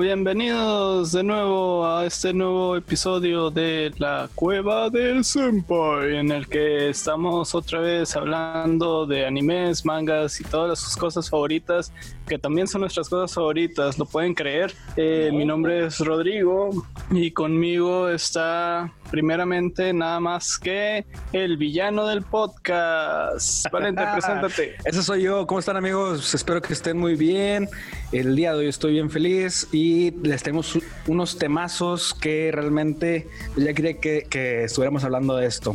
bienvenidos de nuevo a este nuevo episodio de La Cueva del Senpai, en el que estamos otra vez hablando de animes, mangas y todas sus cosas favoritas, que también son nuestras cosas favoritas, lo pueden creer. Eh, mi nombre es Rodrigo y conmigo está primeramente nada más que el villano del podcast. Valente, preséntate. Ese soy yo. ¿Cómo están amigos? Espero que estén muy bien. El día de hoy estoy bien feliz y les tenemos unos temazos que realmente ya quería que, que estuviéramos hablando de esto.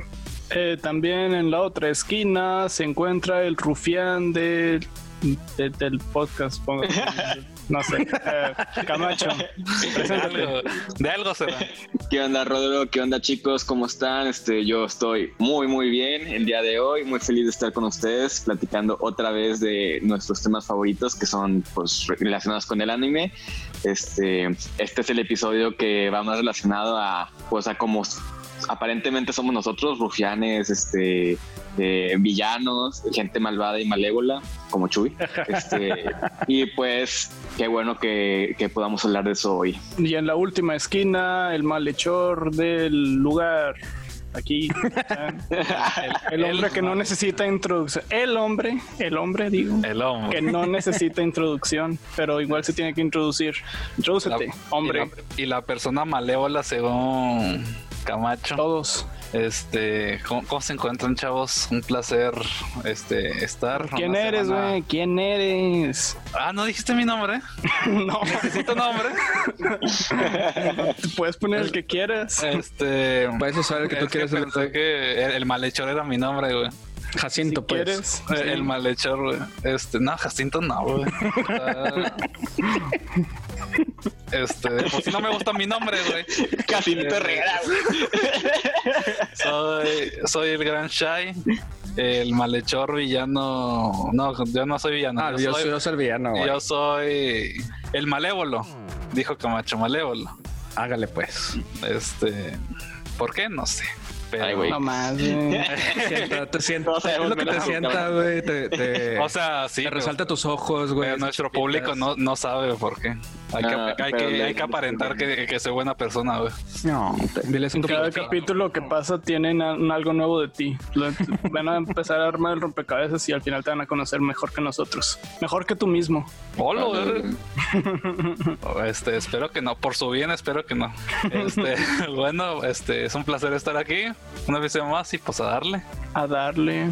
Eh, también en la otra esquina se encuentra el rufián del, de- del podcast. pongo- No sé, eh, Camacho. De algo, de algo será. ¿Qué onda, Rodrigo? ¿Qué onda, chicos? ¿Cómo están? Este, yo estoy muy, muy bien el día de hoy, muy feliz de estar con ustedes, platicando otra vez de nuestros temas favoritos que son pues, relacionados con el anime. Este, este es el episodio que va más relacionado a, pues, a cómo aparentemente somos nosotros, rufianes, este, eh, villanos, gente malvada y malévola, como Chuy. Este, y pues, qué bueno que, que podamos hablar de eso hoy. Y en la última esquina, el malhechor del lugar. Aquí. El, el hombre que no necesita introducción. El hombre, el hombre, digo. El hombre. Que no necesita introducción, pero igual se tiene que introducir. Introdúcete, La- hombre. Y la, y la persona malévola, según Camacho. Todos. Este, ¿cómo, cómo se encuentran, chavos? Un placer este, estar. ¿Quién eres, güey? ¿Quién eres? Ah, ¿no dijiste mi nombre? no, ¿Necesito nombre? puedes poner el que quieras. Este. Para eso saber que tú es pensé que el, el malhechor era mi nombre, güey. Jacinto, Si pues. quieres. El- sí. El malhechor, güey. Este, no, Jacinto no, güey. Ah. Este, pues si no me gusta mi nombre, güey. Casi Eh, te Herrera. Soy, soy el gran Shai, el malhechor villano. No, yo no soy villano. Ah, yo, yo soy, soy, yo soy el villano, güey. yo soy el malévolo, dijo Camacho, malévolo. Hágale, pues. Este, ¿por qué? No sé. Pero, Ay, güey. No más, güey. Sienta, te sienta, Todos es sabemos lo que te sienta, güey. Te, te, o sea, sí, te pero- resalta tus ojos, güey. pero nuestro público no, no sabe por qué. Hay que, Ah, hay que, le- hay que aparentar que, que soy buena persona, güey. No, diles un Cada capítulo que pasa tienen a- un algo nuevo de ti. Van a empezar a armar el rompecabezas y al final te van a conocer mejor que nosotros. Mejor que tú mismo. Hola, güey. Este, espero que no. Por su bien, espero que no. Este, bueno, este, es un placer estar aquí. Una vez más y pues a darle. A darle,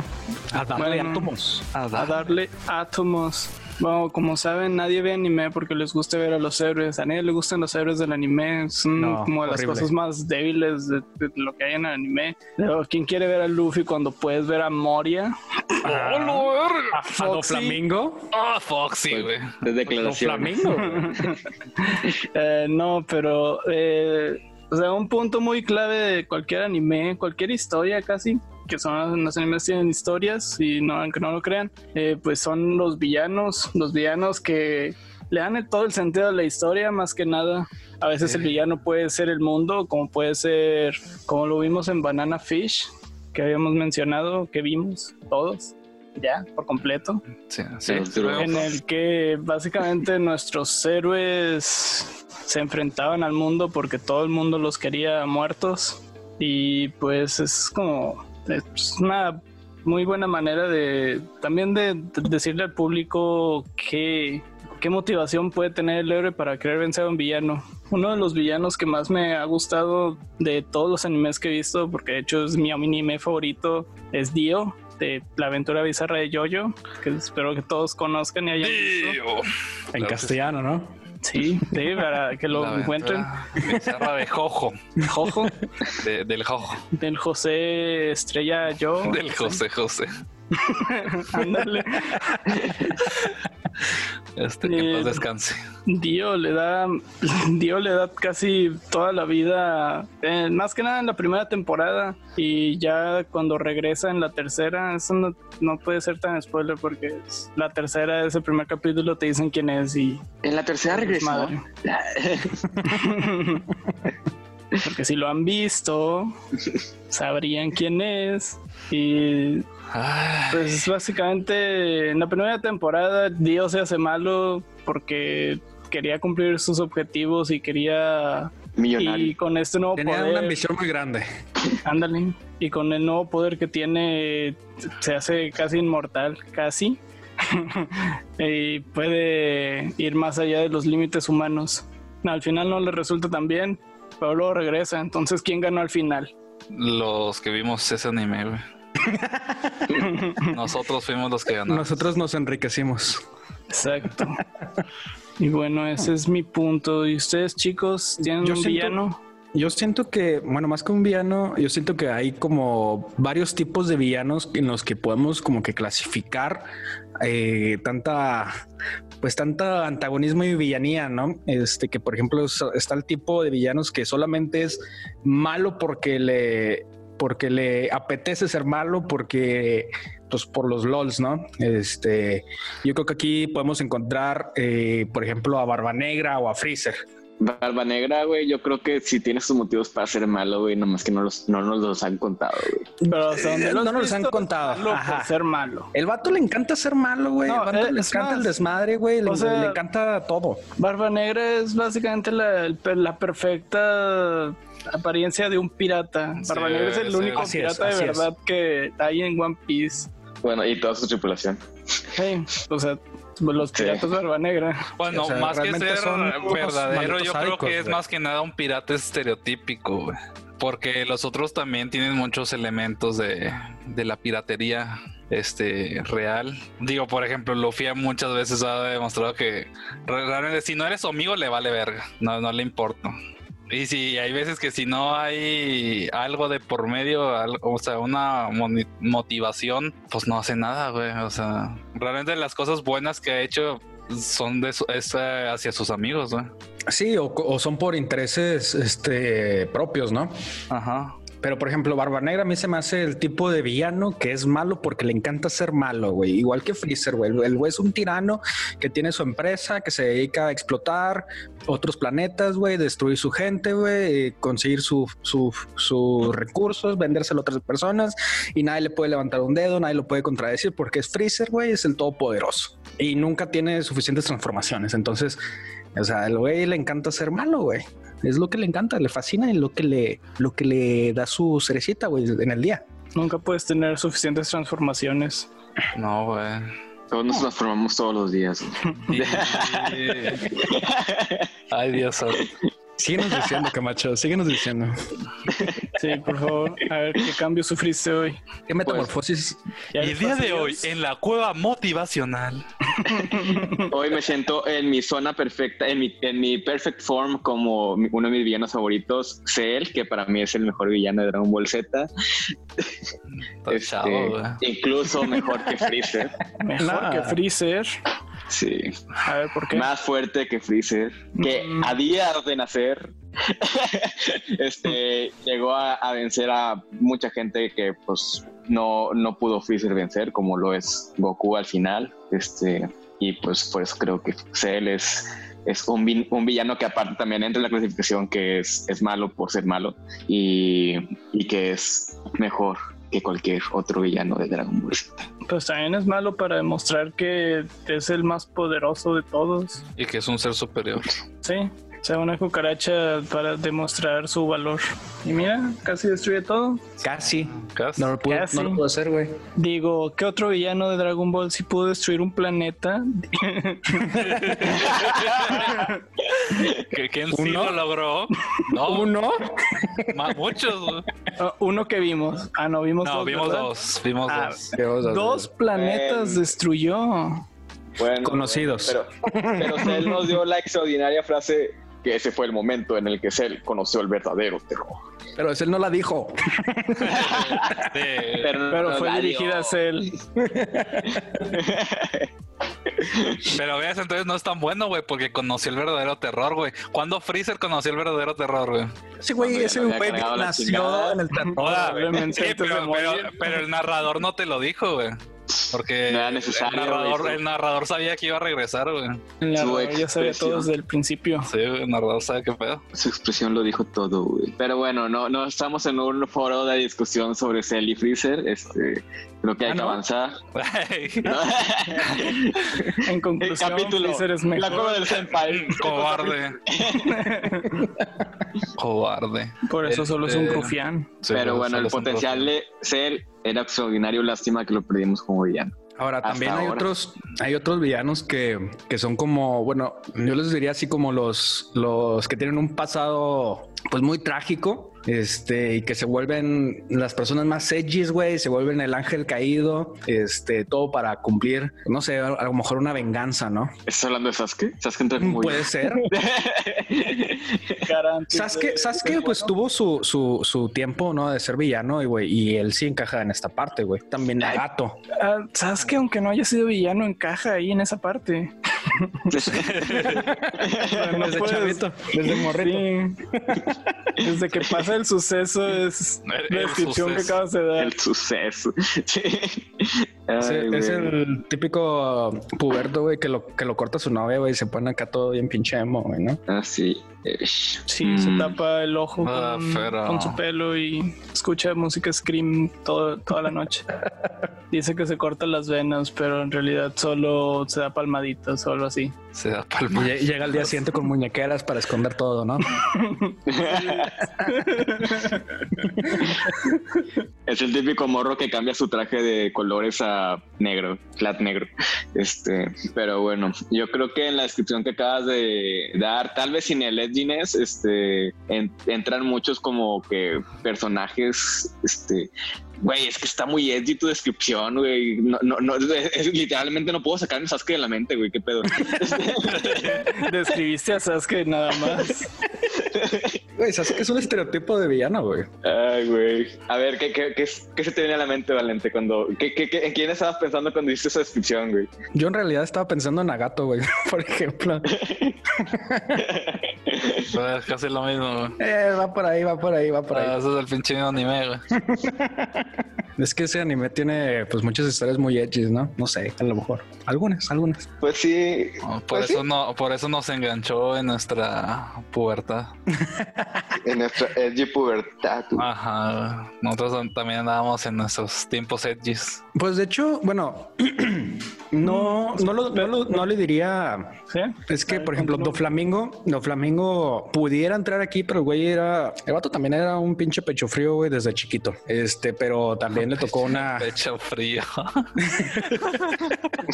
A darle Bueno. átomos. A a darle átomos. Bueno, como saben, nadie ve anime porque les gusta ver a los héroes. A nadie le gustan los héroes del anime. Son No, como de las horrible. cosas más débiles de, de lo que hay en el anime. Pero, ¿quién quiere ver a Luffy cuando puedes ver a Moria? Ah, A ¿A Foxy. Flamingo? Oh, Foxy, güey. Es declaración. Flamingo. Eh, no, pero eh, o sea, un punto muy clave de cualquier anime, cualquier historia casi, que son los animes tienen historias y no, aunque no lo crean, eh, pues son los villanos, los villanos que le dan todo el sentido a la historia más que nada. A veces el villano puede ser el mundo, como puede ser, como lo vimos en Banana Fish, que habíamos mencionado, que vimos todos, ya, por completo Sí, sí. En el que básicamente nuestros héroes se enfrentaban al mundo porque todo el mundo los quería muertos y pues es como es una muy buena manera de también de, de decirle al público qué, qué motivación puede tener el héroe para querer vencer a un villano. Uno de los villanos que más me ha gustado de todos los animes que he visto, porque de hecho es mi anime favorito, es Dio, de la aventura bizarra de Jojo, que espero que todos conozcan y hayan visto. En Claro que castellano, ¿no? Sí, sí, para que lo La encuentren. bizarra de Jojo. Jojo, de- del Jojo. del José Estrella Yo. Del José José. Ándale. Este, que Eh, paz descanse. Dio le da, Dio le da casi toda la vida, eh, más que nada en la primera temporada y ya cuando regresa en la tercera, eso no, no puede ser tan spoiler porque es- la tercera, ese primer capítulo te dicen quién es y En la tercera regresó. Madre. porque si lo han visto, sabrían quién es y Ay, Pues básicamente en la primera temporada Dio se hace malo porque quería cumplir sus objetivos y quería y Millonario. con este nuevo Tenía poder, una ambición muy grande. ándale, y con el nuevo poder que tiene se hace casi inmortal, casi. y puede ir más allá de los límites humanos. Al final no le resulta tan bien, pero luego regresa. Entonces, ¿quién ganó al final? Los que vimos ese anime, güey. Nosotros fuimos los que ganamos. Nosotros nos enriquecimos. Exacto. Y bueno, ese es mi punto. ¿Y ustedes, chicos, tienen Yo un siento- villano? Yo siento que, bueno, más que un villano, yo siento que hay como varios tipos de villanos en los que podemos como que clasificar eh, tanta, pues tanta antagonismo y villanía, ¿no? Este que, por ejemplo, es- está el tipo de villanos que solamente es malo porque le, porque le apetece ser malo, porque pues por los LOLs, ¿no? Este, yo creo que aquí podemos encontrar, eh, por ejemplo, a Barba Negra o a Freezer. Barba Negra, güey, yo creo que sí tiene sus motivos para ser malo, güey, nomás que no, los, no nos los han contado, güey. Pero Eh, lo has no nos los han contado. es malo Ajá. por ser malo. El vato le encanta ser malo, güey. No, el vato eh, le encanta más, el desmadre, güey. Le, o sea- le encanta todo. Barba Negra es básicamente la perfecta apariencia de un pirata. Sí, Barba Negra es el sí. único es, pirata de es. verdad que hay en One Piece. Bueno, y toda su tripulación. Sí, o sea, los Sí. piratas de Barba Negra. Bueno, O sea, más que ser verdadero, yo creo que es más que nada un pirata estereotípico. Porque los otros también tienen muchos elementos de, de la piratería este real. Digo, por ejemplo, Luffy muchas veces ha demostrado que re- realmente si no eres su amigo le vale verga, no, no le importa. Y si hay veces que si no hay algo de por medio, al- o sea, una motivación, pues no hace nada, güey. O sea, realmente las cosas buenas que ha hecho son de su- es, eh, hacia sus amigos, güey. Sí, o, o son por intereses este, propios, ¿no? Ajá. Pero, por ejemplo, Barba Negra a mí se me hace el tipo de villano que es malo porque le encanta ser malo, güey. Igual que Freezer, güey. El güey es un tirano que tiene su empresa, que se dedica a explotar otros planetas, güey, destruir su gente, güey, eh, conseguir su, su- sus recursos, vendérselo a otras personas y nadie le puede levantar un dedo, nadie lo puede contradecir porque es Freezer, güey, es el todopoderoso y nunca tiene suficientes transformaciones. Entonces, o sea, el güey le encanta ser malo, güey. Es lo que le encanta, le fascina y lo que le, lo que le da su cerecita, güey, en el día. Nunca puedes tener suficientes transformaciones. No, güey. Todos nos transformamos todos los días. Y- Ay, Dios santo. Síguenos diciendo, Camacho, síguenos diciendo. Sí, por favor. A ver qué cambio sufriste hoy. ¿Qué metamorfosis? ¿Ya Y el día de hoy, en la cueva motivacional. Hoy me siento en mi zona perfecta, en mi, en mi perfect form como mi- uno de mis villanos favoritos, Cell, que para mí es el mejor villano de Dragon Ball Z. Este, chavo, incluso mejor que Freezer. Mejor que Freezer. Sí. A ver, ¿por qué? Más fuerte que Freezer. Que Mm. a días de nacer este, llegó a, a vencer a mucha gente que pues no, no pudo Freezer vencer, como lo es Goku al final. Este, y pues por eso creo que Cell es, es un, vi- un villano que aparte también entra en la clasificación que es, es malo por ser malo y, y que es mejor que cualquier otro villano de Dragon Ball Z. Pues también es malo para demostrar que es el más poderoso de todos. Y que es un ser superior. Sí, o sea, una cucaracha para demostrar su valor. Y mira, casi destruye todo. Casi. Casi. No lo puedo, Casi. no lo puedo hacer, güey. Digo, ¿qué otro villano de Dragon Ball sí pudo destruir un planeta? ¿Quién sí ¿Uno? lo logró? No, Uno. muchos. Ah, Uno que vimos. Ah, no, vimos No, dos. vimos ¿verdad? dos. Vimos Ah, dos. Dos planetas Eh. destruyó. Bueno, Conocidos. Pero, pero Cell nos dio la extraordinaria frase que ese fue el momento en el que Cell conoció el verdadero terror. Pero él no la dijo. Sí. Pero fue la dirigida dio. a él. Pero veas, entonces no es tan bueno, güey, porque conoció el verdadero terror, güey. ¿Cuándo Freezer conoció el verdadero terror, güey? Ese güey, ese güey nació en el terror. Sí, pero el narrador no te lo dijo, güey. Porque No era el, narrador, el narrador sabía que iba a regresar, güey. El Su narrador ya sabía expresión. todo desde el principio. Sí, güey, el narrador sabe qué pedo. Su expresión lo dijo todo, güey. Pero bueno, no, no estamos en un foro de discusión sobre Cell y Freezer. Este, creo que hay Ah, que ¿no? avanzar. En El conclusión, capítulo. Freezer es La mejor. cueva del Senpai. Cobarde. Cobarde. Por eso solo es un Este, rufián. Sí, Pero bueno, el potencial de Cell era extraordinario. Lástima que lo perdimos como villano. Ahora, también hay ahora. otros, hay otros villanos que, que son como, bueno, yo les diría así como los, los que tienen un pasado pues muy trágico. Este, y que se vuelven las personas más edgys, güey, se vuelven el ángel caído, este, todo para cumplir, no sé, a, lo mejor una venganza, ¿no? ¿Estás hablando de Sasuke? Sasuke entra como Puede ser. Sasuke, Sasuke pues tuvo su, su, su tiempo, ¿no? De ser villano, y güey, y él sí encaja en esta parte, güey. También Nagato. Ah, Sasuke, aunque no haya sido villano, encaja ahí en esa parte. No Desde puedes- chavito, desde morrito. Sí. Desde que pasa el suceso es la descripción que suceso. acabas de dar. el suceso. Sí. Es, Ay, el- es güey. el típico puberto, güey, que lo, que lo corta su novia, güey, y se pone acá todo bien pinche emo, güey, ¿no? Ah, sí. Ish. Sí, se Mm. tapa el ojo Ah, con, su pelo y escucha música scream todo, toda la noche. Dice que se corta las venas, pero en realidad solo se da palmaditas o algo así. Se da Y palma. lle- llega al día siguiente con muñequeras para esconder todo, ¿no? Es el típico morro que cambia su traje de a negro, flat negro. Este, pero bueno, yo creo que en la descripción que acabas de dar, tal vez sin el edginess, este, en- entran muchos como que personajes, este, güey, es que está muy edgy tu descripción, güey. No, no, no, es- es- literalmente no puedo sacarme Sasuke de la mente, güey, qué pedo. Describiste a Sasuke nada más. Güey, ¿sabes que es un estereotipo de villano, güey? Ay, güey. A ver, ¿qué, qué, qué, qué se te viene a la mente, Valente? Cuando, ¿qué, qué, qué- ¿En quién estabas pensando cuando hiciste esa descripción, güey? Yo en realidad estaba pensando en Nagato, güey, por ejemplo. Es casi lo mismo, güey. Eh, va por ahí, va por ahí, va por Ah, ahí. Eso es el pinche anime, güey. Es que ese anime tiene, pues, muchas historias muy edgy, ¿no? No sé, a lo mejor. Algunas, algunas. Pues sí. Por Pues eso sí. no, por eso nos enganchó en nuestra pubertad. En nuestra edgy pubertad. Ajá. Nosotros también andábamos en nuestros tiempos edgys. Pues de hecho, bueno, no, no, lo, no, lo- no le diría. ¿Sí? Es que, por ejemplo. Do Flamingo, Do Flamingo pudiera entrar aquí, pero el güey era. El vato también era un pinche pecho frío, güey, desde chiquito. Este, pero también le tocó una. Pecho frío.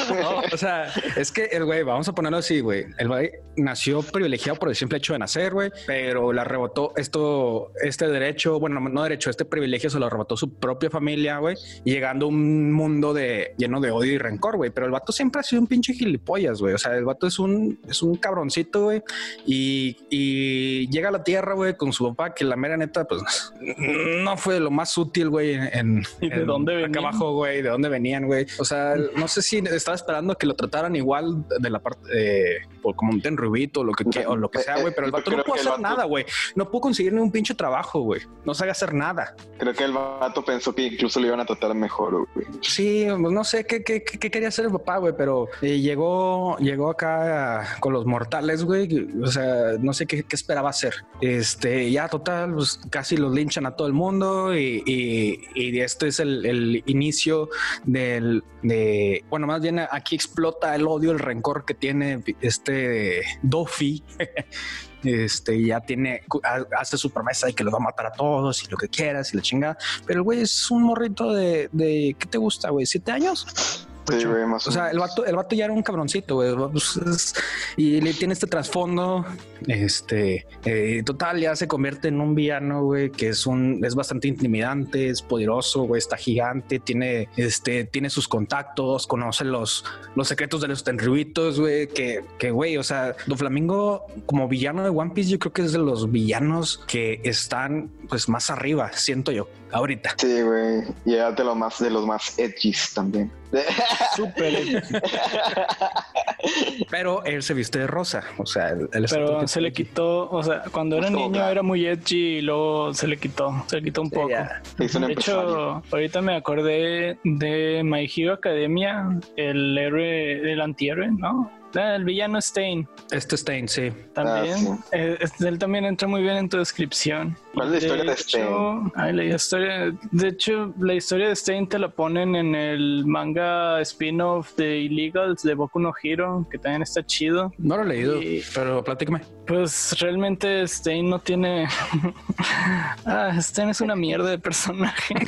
No, o sea, es que el güey, vamos a ponerlo así, güey. El güey nació privilegiado por el simple hecho de nacer, güey, pero la rebotó esto, este derecho, bueno, no derecho, este privilegio se lo rebotó su propia familia, güey, llegando a un mundo de lleno de odio y rencor, güey. Pero el vato siempre ha sido un pinche gilipollas, güey. O sea, el vato es un, es un cabroncito, güey, y, y llega a la tierra, güey, con su papá, que la mera neta, pues no fue lo más útil, güey, en, ¿Y de en- dónde acá venían? abajo, güey, de dónde venían, güey. O sea, no sé si estaba esperando que lo trataran igual de la parte, eh, por como un tenrubito o lo que, que- o lo que sea, güey. Pero el vato no pudo hacer vato- nada, güey. No pudo conseguir ni un pinche trabajo, güey. No sabe hacer nada. Creo que el vato pensó que incluso lo iban a tratar mejor, güey. Sí, pues no sé qué, qué, qué- qué quería hacer el papá, güey, pero eh, llegó, llegó acá con los mortales, güey. O sea, no sé qué, qué esperaba hacer. Este, ya total, pues casi los linchan a todo el mundo y, y, y este es el, el inicio del, de, bueno, más bien aquí explota el odio, el rencor que tiene este Dofi. Este ya tiene, hace su promesa de que los va a matar a todos y lo que quieras y la chingada. Pero el güey es un morrito de, de ¿qué te gusta, güey? ¿Siete años? Sí, güey, más O sea, el vato, el vato ya era un cabroncito, güey. Pues, es- Y le tiene este trasfondo. Este, eh, total, ya se convierte en un villano, güey, que es un, es bastante intimidante, es poderoso, güey, está gigante, tiene, este, tiene sus contactos, conoce los, los secretos de los tenribitos, güey, que, que, güey, o sea, Do Flamingo como villano de One Piece, yo creo que es de los villanos que están, pues, más arriba, siento yo, ahorita. Sí, güey. Y era de los más, de los más edgys también. Súper Pero él se viste de rosa, o sea, él, él es Pero se le quitó, o sea, cuando era niño era muy edgy y luego se le quitó, se le quitó un Sí, poco. un De hecho, ahorita me acordé de My Hero Academia, el héroe, el antihéroe, ¿no? Ah, El villano Stain Este Stain, sí. también. Ah, sí. Eh, este- él también entra muy bien en tu descripción. ¿Cuál es la historia de hecho, ay, la historia, de hecho, la historia de Stain te la ponen en el manga spin-off de Illegals de Boku no Hero, que también está chido. No lo he leído, Y- pero platícame. Pues realmente Stein no tiene. ah, Stein es una mierda de personaje.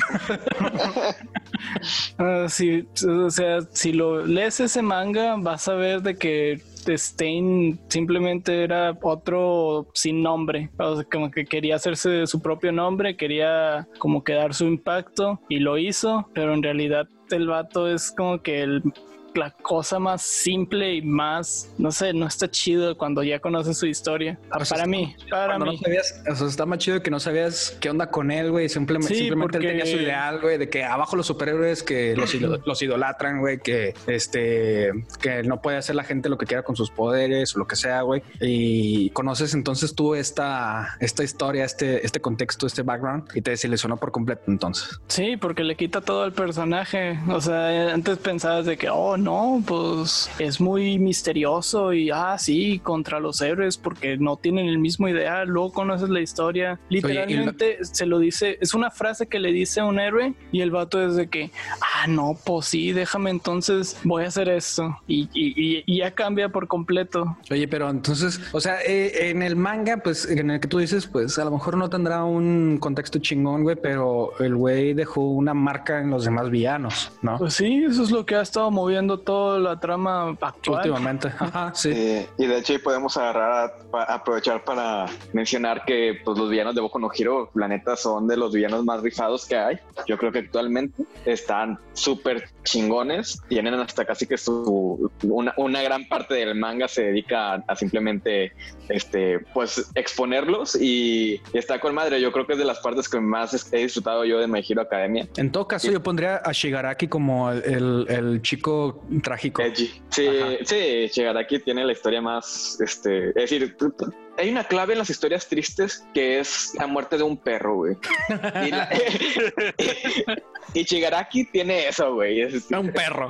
Ah, sí, o sea, si lo lees ese manga, vas a ver de que Stein simplemente era otro sin nombre. O sea, como que quería hacerse su propio nombre, quería como que dar su impacto y lo hizo, pero en realidad el vato es como que el la cosa más simple y más, no sé, no está chido cuando ya conoces su historia. O sea, para mí, para Cuando no mí. sabías, o sea, está más chido que no sabías qué onda con él, güey. Simplemente, Sí, simplemente él tenía su ideal, güey, de que abajo los superhéroes que los idolatran, güey, que este, que no puede hacer la gente lo que quiera con sus poderes o lo que sea, güey. Y conoces entonces tú esta, esta historia, este, este contexto, este background y te desilusionó por completo entonces. Sí, porque le quita todo al personaje. O sea, antes pensabas de que, oh, no, pues es muy misterioso y, ah, sí, contra los héroes porque no tienen el mismo ideal. Luego conoces la historia. Literalmente se lo dice, es una frase que le dice a un héroe y el vato es de que, ah, no, pues sí, déjame entonces, voy a hacer esto. Y, y- y- y ya cambia por completo. Oye, pero entonces, o sea, eh, en el manga, pues en el que tú dices, pues a lo mejor no tendrá un contexto chingón, güey, pero el güey dejó una marca en los demás villanos, ¿no? Pues sí, eso es lo que ha estado moviendo toda la trama actual. Últimamente. Ajá, sí. Eh, y de hecho ahí podemos agarrar a- aprovechar para mencionar que pues los villanos de Boku no Hero, la neta, son de los villanos más rifados que hay. Yo creo que actualmente están súper chingones. Tienen hasta casi que su una, una gran parte del manga se dedica a, a simplemente este pues exponerlos y, y está con madre. Yo creo que es de las partes que más he disfrutado yo de My Hero Academia. En todo caso, yo pondría a Shigaraki como el, el- chico trágico. Edgy. Sí, Ajá. sí, Shigaraki tiene la historia más, este, es decir, hay una clave en las historias tristes que es la muerte de un perro, güey. Y, la- y Shigaraki tiene eso, güey. Es- Un perro.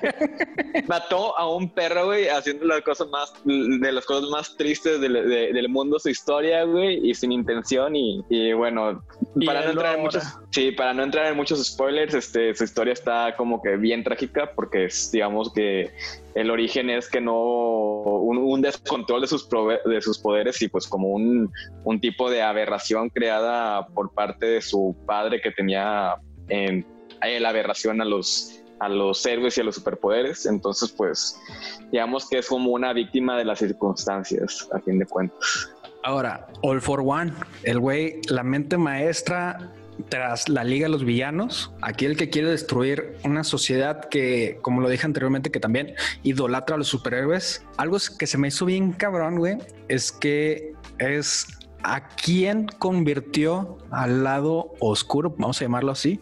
mató a un perro, güey, haciendo las cosas más, de las cosas más tristes del, de- del mundo, su historia, güey, y sin intención. Y, y bueno, Y para no entrar en muchos, sí, para no entrar en muchos spoilers, este, su historia está como que bien trágica porque es, digamos que el origen es que no un, descontrol de sus de sus poderes y pues como un, un tipo de aberración creada por parte de su padre que tenía en, en la aberración a los a los héroes y a los superpoderes. Entonces pues digamos que es como una víctima de las circunstancias a fin de cuentas. Ahora, All for One, el güey, la mente maestra tras la Liga de los Villanos, aquí el que quiere destruir una sociedad que, como lo dije anteriormente, que también idolatra a los superhéroes. Algo que se me hizo bien cabrón, güey, es que es a quien convirtió al lado oscuro, vamos a llamarlo así,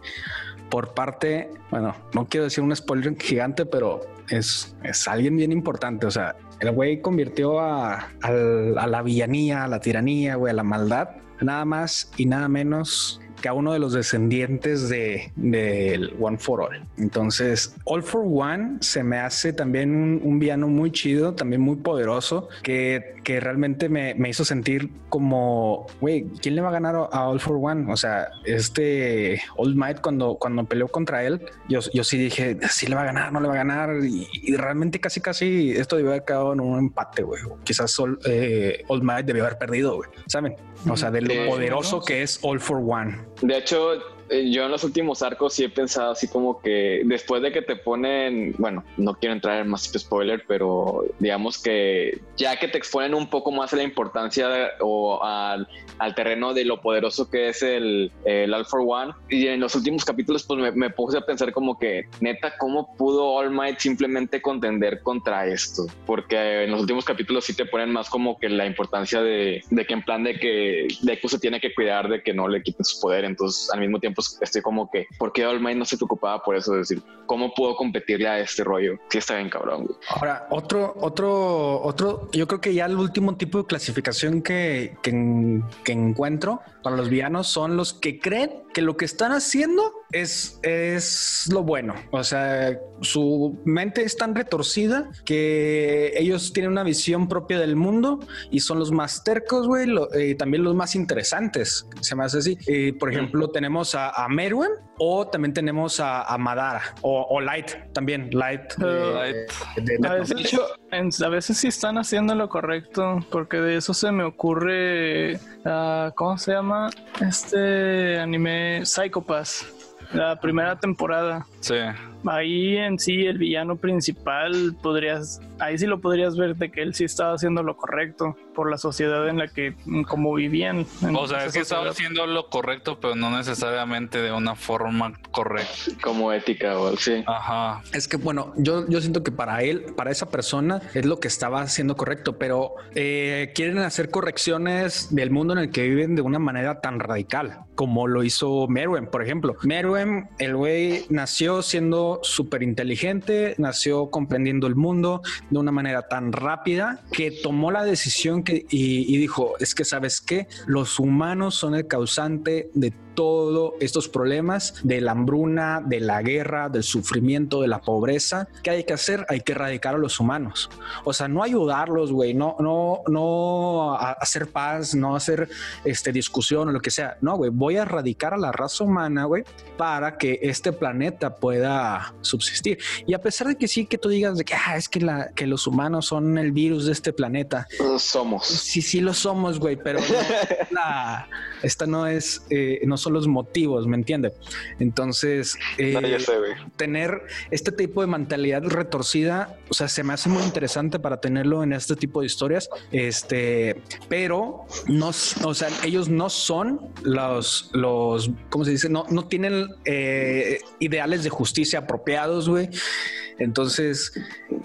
por parte, bueno, no quiero decir un spoiler gigante, pero es, es alguien bien importante. O sea, el güey convirtió a, al- a la villanía, a la tiranía, güey, a la maldad, nada más y nada menos que a uno de los descendientes de del One for All. Entonces, All for One se me hace también un, un villano muy chido, también muy poderoso, que, que realmente me, me hizo sentir como, güey, ¿quién le va a ganar a, All for One? O sea, este All Might cuando, cuando peleó contra él, yo, yo sí dije, sí le va a ganar, no le va a ganar. Y, y realmente casi, casi esto debió haber quedado en un empate, güey. Quizás All, eh, Might debió haber perdido, güey. ¿Saben? O sea, de lo poderoso que es All for One. De hecho, yo en los últimos arcos sí he pensado así como que después de que te ponen, bueno, no quiero entrar en más spoiler, pero digamos que ya que te exponen un poco más a la importancia de- o al, al terreno de lo poderoso que es el, el All for One, y en los últimos capítulos pues me, me puse a pensar como que neta, ¿cómo pudo All Might simplemente contender contra esto? Porque en los últimos capítulos sí te ponen más como que la importancia de, de que en plan de que Deku se tiene que cuidar de que no le quiten su poder, entonces al mismo tiempo pues estoy como que, ¿por qué All Might no se preocupaba por eso? Es decir, ¿cómo puedo competirle a este rollo? Sí está bien cabrón, güey. Ahora, otro, otro, otro, yo creo que ya el último tipo de clasificación que, que, que encuentro para los villanos son los que creen que lo que están haciendo es, es lo bueno. O sea, su mente es tan retorcida que ellos tienen una visión propia del mundo y son los más tercos, güey, y también los más interesantes. Se me hace así. Eh, por ejemplo, tenemos a, a Merwin o también tenemos a, a Madara o, o, Light también. Light. Uh, Light. De, de, a, veces, en, a, veces, sí están haciendo lo correcto porque de eso se me ocurre. Uh, ¿Cómo se llama? Este anime Psychopass. La primera temporada. Sí. Ahí en sí el villano principal podrías, ahí sí lo podrías ver de que él sí estaba haciendo lo correcto por la sociedad en la que como vivían. O sea, es que estaba haciendo lo correcto, pero no necesariamente de una forma correcta. Como ética o sí. Ajá. Es que bueno, yo, yo siento que para él, para esa persona es lo que estaba haciendo correcto, pero eh, quieren hacer correcciones del mundo en el que viven de una manera tan radical como lo hizo Merwin, por ejemplo. Merwin, el güey nació siendo súper inteligente, nació comprendiendo el mundo de una manera tan rápida que tomó la decisión que, y, y dijo, es que sabes qué, los humanos son el causante de todos estos problemas de la hambruna, de la guerra, del sufrimiento, de la pobreza. ¿Qué hay que hacer? Hay que erradicar a los humanos. O sea, no ayudarlos, güey, no, no, no hacer paz, no hacer este, discusión o lo que sea. No, güey, voy a erradicar a la raza humana, güey, para que este planeta pueda subsistir. Y a pesar de que sí, que tú digas de que ah, es que, la, que los humanos son el virus de este planeta. Somos. Sí, sí lo somos, güey, pero no, la, esta no es, eh, no son los motivos, ¿me entiende? Entonces, eh, no, sé, tener este tipo de mentalidad retorcida, o sea, se me hace muy interesante para tenerlo en este tipo de historias, este, pero no, o sea, ellos no son los, los, ¿cómo se dice? No, no tienen eh, ideales de justicia apropiados, güey. Entonces,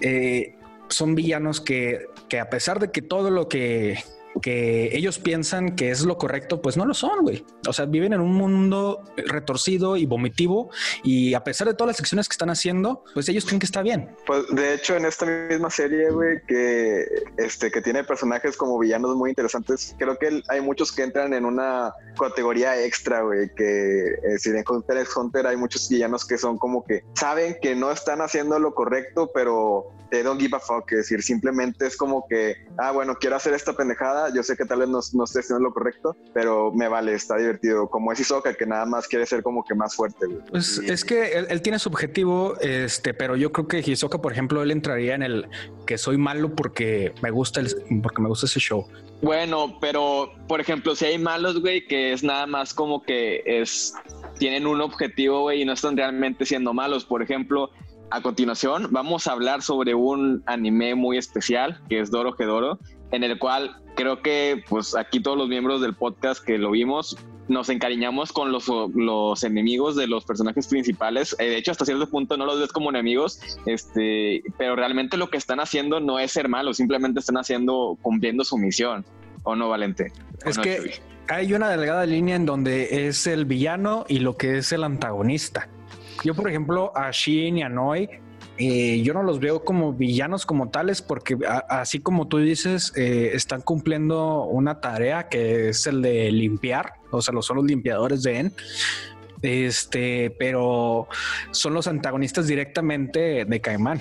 eh, son villanos que, que a pesar de que todo lo que que ellos piensan que es lo correcto, pues no lo son, güey. O sea, viven en un mundo retorcido y vomitivo y a pesar de todas las acciones que están haciendo, pues ellos creen que está bien. Pues de hecho en esta misma serie, güey, que este que tiene personajes como villanos muy interesantes, creo que hay muchos que entran en una categoría extra, güey, que eh, si en Hunter x Hunter hay muchos villanos que son como que saben que no están haciendo lo correcto, pero they don't give a fuck, es decir, simplemente es como que, ah, bueno, quiero hacer esta pendejada, yo sé que tal vez no, no esté haciendo lo correcto, pero me vale, está divertido, como es Hisoka, que nada más quiere ser como que más fuerte. Güey. Pues y... es que él, él, tiene su objetivo, este, pero yo creo que Hisoka, por ejemplo, él entraría en el que soy malo porque me gusta, el, porque me gusta ese show. Bueno, pero, por ejemplo, si hay malos, güey, que es nada más como que es tienen un objetivo, güey, y no están realmente siendo malos. Por ejemplo, a continuación vamos a hablar sobre un anime muy especial que es Doro Gedoro, en el cual creo que pues aquí todos los miembros del podcast que lo vimos nos encariñamos con los, los enemigos de los personajes principales. Eh, de hecho, hasta cierto punto no los ves como enemigos, este, pero realmente lo que están haciendo no es ser malos, simplemente están haciendo, cumpliendo su misión. ¿O no, Valente? ¿O es no, que Chuy? hay una delgada línea en donde es el villano y lo que es el antagonista. Yo, por ejemplo, a Shin y a Noi, eh, yo no los veo como villanos como tales, porque así como tú dices, eh, están cumpliendo una tarea que es el de limpiar, o sea, los son los limpiadores de En. Este, pero son los antagonistas directamente de Caimán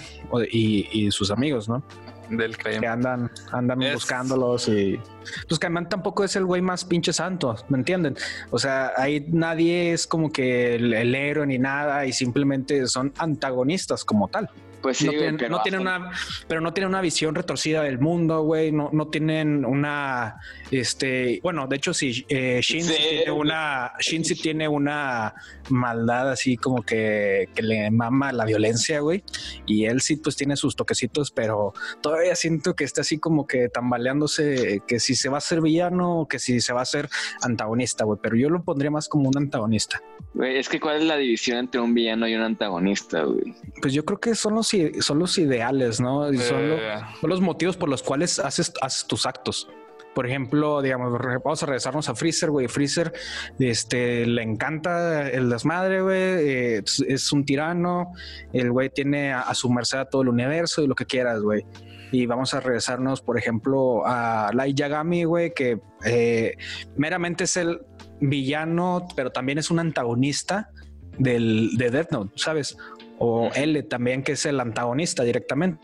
y sus amigos, ¿no? Del que andan, andan es... buscándolos y pues Caimán tampoco es el güey más pinche santo, ¿me entienden? O sea, ahí nadie es como que el, el héroe ni nada y simplemente son antagonistas como tal. Pues sí, no tienen, no tienen una, pero no tienen una visión retorcida del mundo, güey. No, no tienen una, este, bueno, de hecho sí, eh, Shin sí. tiene una, Shin sí tiene una maldad así como que, que le mama la violencia, güey. Y él sí pues tiene sus toquecitos, pero todavía siento que está así como que tambaleándose, que si se va a ser villano o que si se va a ser antagonista, güey. Pero yo lo pondría más como un antagonista. Es que ¿cuál es la división entre un villano y un antagonista, güey? Pues yo creo que son los son los ideales, ¿no? Y son, eh. lo, son, los motivos por los cuales haces, haces tus actos. Por ejemplo, digamos, vamos a regresarnos a Freezer, güey. Freezer, este, le encanta el desmadre, güey. Eh, es, un tirano. El güey tiene a, su merced a todo el universo y lo que quieras, güey. Y vamos a regresarnos, por ejemplo, a Light Yagami, güey, que eh, meramente es el villano, pero también es un antagonista del, de Death Note, ¿sabes? O L también, que es el antagonista directamente,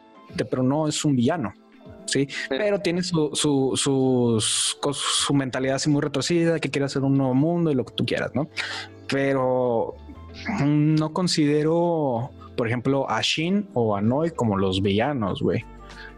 pero no es un villano. Sí, pero tiene su, su, su, mentalidad así muy retrocedida, que quiere hacer un nuevo mundo y lo que tú quieras, ¿no? Pero no considero, por ejemplo, a Shin o a Noi como los villanos, güey.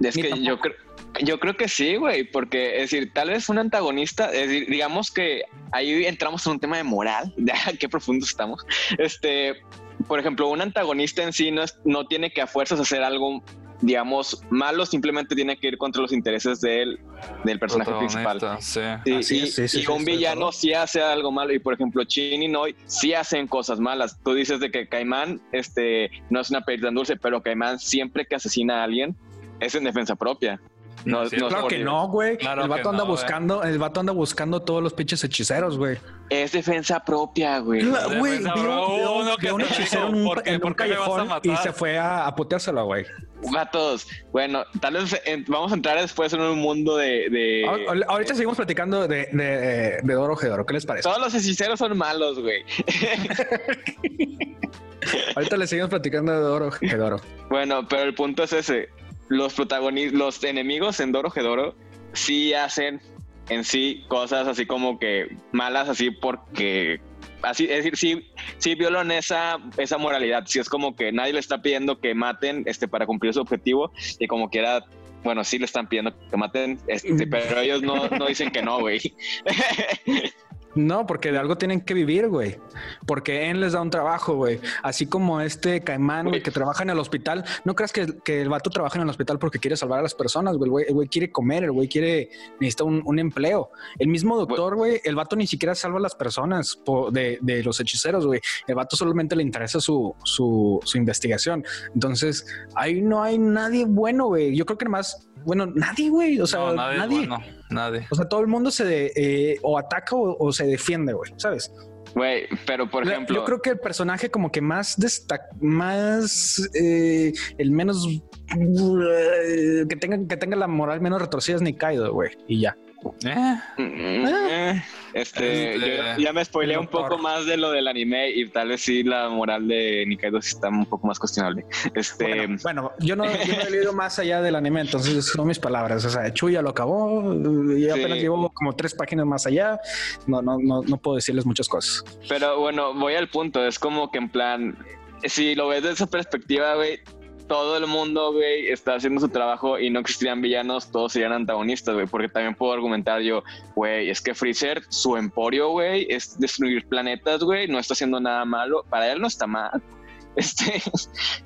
Es que yo creo, yo creo que sí, güey, porque es decir, tal vez un antagonista, es decir, digamos que ahí entramos en un tema de moral, de qué profundos estamos. Este, por ejemplo, un antagonista en sí no, no tiene que a fuerzas hacer algo digamos, malo simplemente tiene que ir contra los intereses del, del personaje principal. Sí. y, un villano sí hace algo malo. Y por ejemplo, Chin y Noi sí hacen cosas malas. Tú dices de que Caimán este, no es una perita tan dulce, pero Caimán siempre que asesina a alguien es en defensa propia. No, claro que no, güey. el vato anda buscando, el vato anda buscando todos los pinches hechiceros, güey. Es defensa propia, güey. Güey, vio, un hechicero en un, callejón y se fue a, a puteárselo, güey. Gatos, bueno, tal vez vamos a entrar después en un mundo de. Ahorita seguimos platicando de, de, de Doro Gedoro. ¿Qué les parece? Todos los hechiceros son malos, güey. Ahorita le seguimos platicando de Doro Gedoro. Bueno, pero el punto es ese los protagonistas, los enemigos en Doro Gedoro sí hacen en sí cosas así como que malas, así porque así, es decir, sí, sí violan esa, esa moralidad. Sí es como que nadie le está pidiendo que maten este, para cumplir su objetivo y como quiera, bueno, sí le están pidiendo que maten, este, pero ellos no, no dicen que no, güey. No, porque de algo tienen que vivir, güey. Porque él les da un trabajo, güey. Así como este caimán, güey, que trabaja en el hospital. No creas que, el vato trabaja en el hospital porque quiere salvar a las personas, güey. El güey quiere comer, el güey quiere, necesita un, empleo. El mismo doctor, güey, el vato ni siquiera salva a las personas de, los hechiceros, güey. El vato solamente le interesa su, su, su investigación. Entonces, ahí no hay nadie bueno, güey. Yo creo que más bueno, nadie, güey. O sea, nadie. nadie. O sea, todo el mundo se eh, o ataca o, se defiende, güey, ¿sabes? Güey, pero por ejemplo. Yo creo que el personaje como que más destaca, más eh, el menos que tenga que tenga la moral menos retorcida es Nikaido, güey. Y ya. Eh. Eh, este, yo ya me spoileé un poco más de lo del anime y tal vez sí la moral de Nikaido está un poco más cuestionable. Este, bueno, yo, no, he leído más allá del anime, entonces son mis palabras. O sea, Chuya lo acabó y apenas llevo como tres páginas más allá. No, no, no, no puedo decirles muchas cosas. Pero bueno, voy al punto. Es como que en plan, si lo ves de esa perspectiva, güey, todo el mundo, güey, está haciendo su trabajo y no existirían villanos, todos serían antagonistas, güey, porque también puedo argumentar yo, güey, es que Freezer, su emporio, güey, es destruir planetas, güey, no está haciendo nada malo, para él no está mal. Este,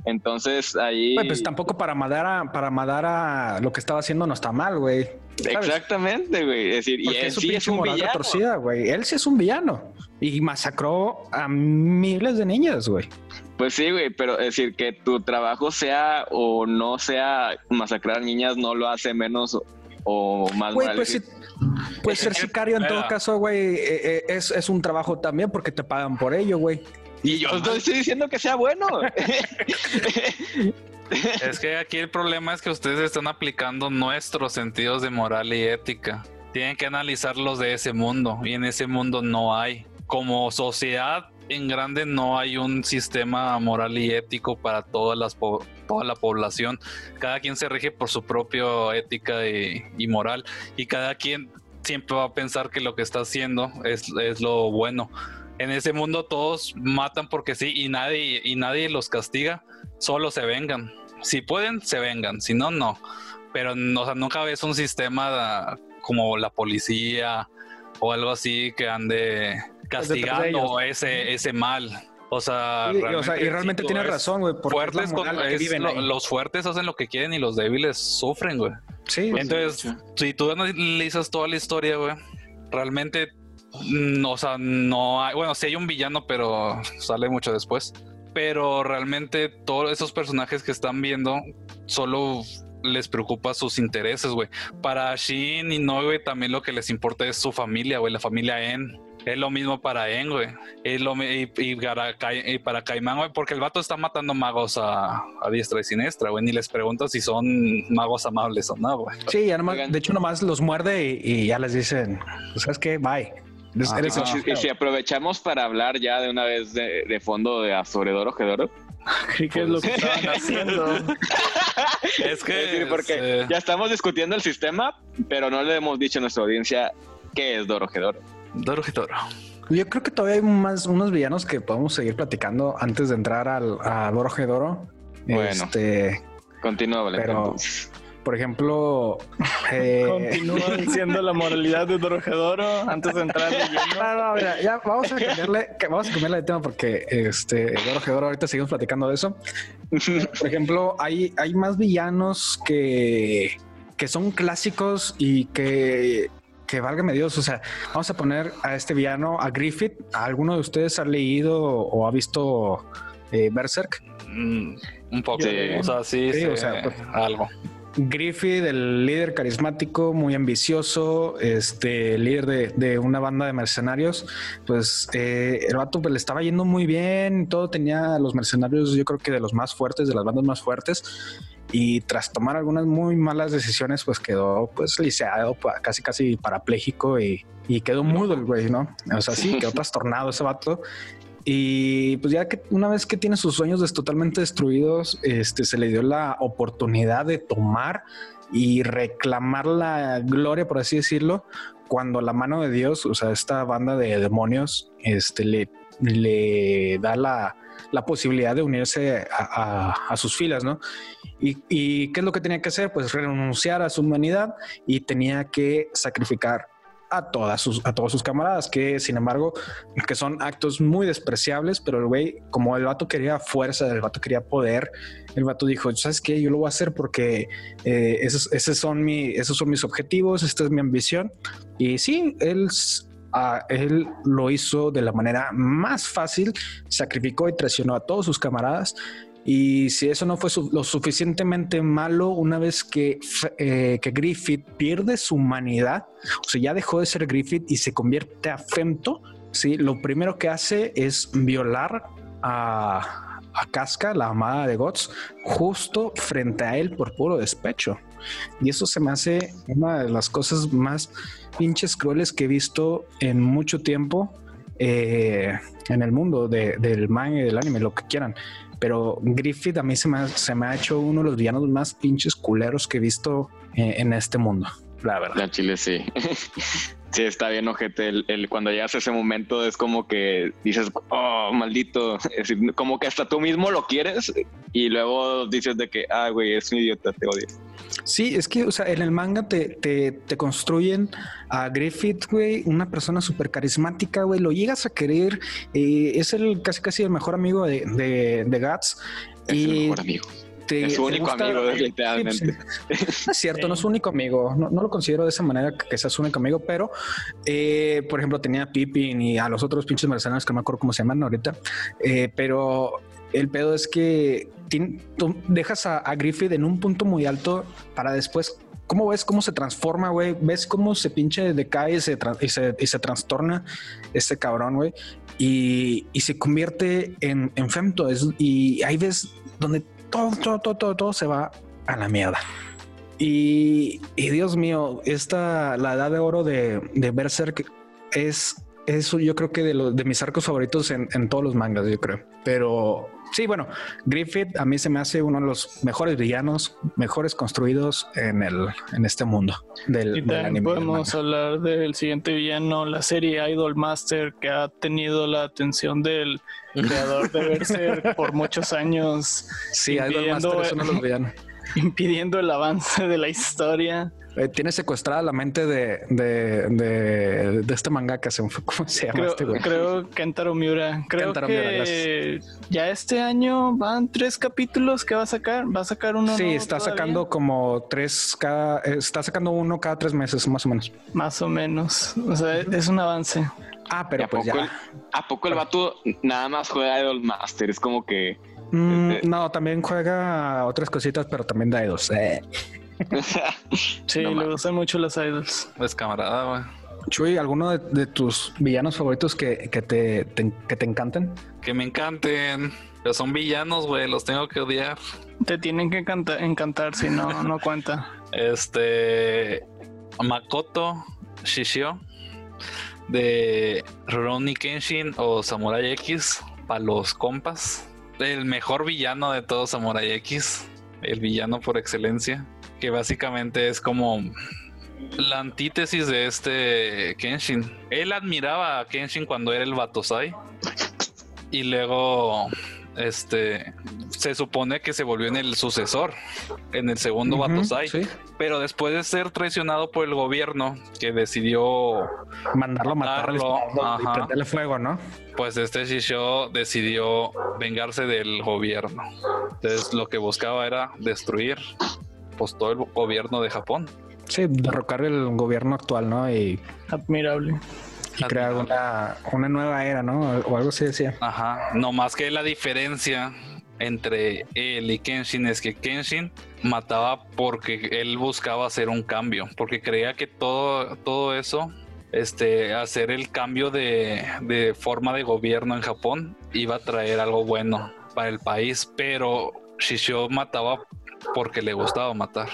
entonces ahí. pues tampoco para Madara, para Madara lo que estaba haciendo no está mal, güey. Exactamente, güey. Es decir, y él sí es un villano. güey. Él sí es un villano y masacró a miles de niñas, güey. Pues sí, güey, pero es decir, que tu trabajo sea o no sea masacrar niñas no lo hace menos o más güey, pues, pues ser sicario en todo caso, güey, eh, eh, es, es, un trabajo también porque te pagan por ello, güey. Y yo no estoy diciendo que sea bueno. es que aquí el problema es que ustedes están aplicando nuestros sentidos de moral y ética. Tienen que analizarlos de ese mundo y en ese mundo no hay. Como sociedad en grande no hay un sistema moral y ético para todas las toda la población. Cada quien se rige por su propia ética y, moral y cada quien siempre va a pensar que lo que está haciendo es, lo bueno. En ese mundo todos matan porque sí y nadie, y nadie los castiga, solo se vengan. Si pueden, se vengan, si no, no. Pero nunca ves un sistema como la policía o algo así que ande castigando ese, ese mal. O sea, y realmente tiene razón, güey. Fuertes los fuertes hacen lo que quieren y los débiles sufren, güey. Sí. Entonces, si tú analizas toda la historia, güey, realmente, no, o sea, no hay, bueno, sí hay un villano, pero sale mucho después. Pero realmente todos esos personajes que están viendo solo les preocupa sus intereses, güey. Para Shin y no, güey, también lo que les importa es su familia, güey, la familia En. Es lo mismo para En, güey. Es lo, y, y, para, y para Caimán, güey, porque el vato está matando magos a, a diestra y siniestra, güey. Ni les pregunta si son magos amables o no, güey. Sí, ya nomás, de hecho, nomás los muerde y, y ya les dicen, pues, ¿sabes qué? Bye. Ah, y, si, y, si, aprovechamos para hablar ya de una vez de, de fondo de Azoredoro, Gedoro. Creí que es lo que estaban haciendo. es que. Es decir, porque eh... ya estamos discutiendo el sistema, pero no le hemos dicho a nuestra audiencia qué es Dorojedoro. Dorojedoro. Yo creo que todavía hay más unos villanos que podemos seguir platicando antes de entrar al, a Dorojedoro. Bueno, este, continúa, pero, entonces. por ejemplo, eh... continúa diciendo la moralidad de Dorojedoro antes de entrar de. No, no, mira, ya vamos a cambiarle, vamos a cambiarle de tema porque este Dorojedoro ahorita seguimos platicando de eso. Por ejemplo, hay, hay más villanos que, que son clásicos y que que válgame Dios, o sea, vamos a poner a este villano, a Griffith. ¿Alguno de ustedes ha leído o ha visto eh, Berserk? Mm, un poco, sí. o sea, sí, sí, sí o sea, pues, algo. Griffith, el líder carismático, muy ambicioso, este líder de, de una banda de mercenarios, pues eh, el vato pues, le estaba yendo muy bien, todo tenía los mercenarios, yo creo que de los más fuertes, de las bandas más fuertes, y tras tomar algunas muy malas decisiones, pues quedó pues lisiado, casi casi parapléjico y, y quedó mudo el güey, ¿no? O sea, sí, quedó trastornado ese vato. Y pues ya que una vez que tiene sus sueños totalmente destruidos, este se le dio la oportunidad de tomar y reclamar la gloria, por así decirlo, cuando la mano de Dios, o sea, esta banda de demonios, este le, le da la, la posibilidad de unirse a, sus filas, ¿no? Y, y, qué es lo que tenía que hacer? Pues renunciar a su humanidad y tenía que sacrificar a todas sus, a todos sus camaradas, que sin embargo, que son actos muy despreciables, pero el güey, como el vato quería fuerza, el vato quería poder, el vato dijo, ¿sabes qué? Yo lo voy a hacer porque eh, esos, esos, son mi, esos son mis objetivos, esta es mi ambición. Y sí, él Él lo hizo de la manera más fácil, sacrificó y traicionó a todos sus camaradas. Y si eso no fue lo suficientemente malo, una vez que, eh, que, Griffith pierde su humanidad, o sea, ya dejó de ser Griffith y se convierte a Femto, ¿sí? lo primero que hace es violar a, a Casca, la amada de Gods, justo frente a él por puro despecho. Y eso se me hace una de las cosas más pinches crueles que he visto en mucho tiempo eh, en el mundo de, del manga y del anime, lo que quieran. Pero Griffith a mí se me, ha, se me ha hecho uno de los villanos más pinches culeros que he visto eh, en este mundo, la verdad. Chile sí. Sí, está bien, ojete. El, el, cuando llegas a ese momento es como que dices, oh, maldito. Es decir, como que hasta tú mismo lo quieres y luego dices de que, ah, güey, es un idiota, te odio. Sí, es que, o sea, en el manga te, te, te construyen a Griffith, güey, una persona súper carismática, güey, lo llegas a querer. Eh, es el casi casi el mejor amigo de, de, de Guts. Es y, el mejor amigo. Te, es su único amigo, definitivamente. Sí, no es cierto, no es su único amigo. No, no, lo considero de esa manera que sea su único amigo, pero eh, por ejemplo, tenía a Pippin y a los otros pinches mercenarios que no me acuerdo cómo se llaman ahorita. Eh, pero el pedo es que tú dejas a, a, Griffith en un punto muy alto para después. ¿Cómo ves cómo se transforma, güey? ¿Ves cómo se pinche decae y se, y se, y se trastorna este cabrón, güey? Y, y, se convierte en, en femto. Y ahí ves donde todo, todo, todo, todo, todo se va a la mierda. Y, y, Dios mío, esta, la edad de oro de, de Berserk es, eso yo creo que de, los, de mis arcos favoritos en, en, todos los mangas, yo creo. Pero sí, bueno, Griffith a mí se me hace uno de los mejores villanos, mejores construidos en, el, en este mundo del, y del anime. Podemos del hablar del siguiente villano, la serie Idol Master, que ha tenido la atención del creador de Berserk por muchos años. Sí, Idol Master es uno de los villanos. Impidiendo el avance de la historia. Eh, tiene secuestrada la mente de, de, de, de este mangaka, ¿cómo se llama creo, este güey? Creo Kentaro Miura. Creo Kentaro que Miura, ya este año van tres capítulos que va a sacar. Va a sacar uno. Sí, está todavía? sacando como tres cada. Está sacando uno cada tres meses, más o menos. Más o menos. O sea, es un avance. Ah, pero ¿A pues poco ya. El, ¿A poco el vato nada más juega Idol Master? Es como que Mm, Eh, no, también juega otras cositas, pero también da idols. Eh. Sí, No le mames. gustan mucho las idols. Es camarada, güey. Chuy, ¿alguno de, de tus villanos favoritos que, que te, te- que te encanten? Que me encanten. Pero son villanos, güey. Los tengo que odiar. Te tienen que encanta- encantar, si no, no cuenta. Este. Makoto Shishio. De Rurouni Kenshin o Samurai X. Para los compas. El mejor villano de todo Samurai X. El villano por excelencia. Que básicamente es como la antítesis de este Kenshin. Él admiraba a Kenshin cuando era el Batosai. Y luego, este, se supone que se volvió en el sucesor, en el segundo Batosai. sí. Pero después de ser traicionado por el gobierno, que decidió, Mandarlo Matarlo, y prenderle fuego, ¿no? pues este Shisho decidió vengarse del gobierno. Entonces lo que buscaba era destruir pues todo el gobierno de Japón. Sí, derrocar el gobierno actual, ¿no? Y, Admirable. y crear una, una nueva era, ¿no? O algo así decía. Ajá, no más que la diferencia entre él y Kenshin es que Kenshin mataba porque él buscaba hacer un cambio, porque creía que todo, todo eso, este, hacer el cambio de, de forma de gobierno en Japón iba a traer algo bueno para el país, pero Shishio mataba porque le gustaba matar.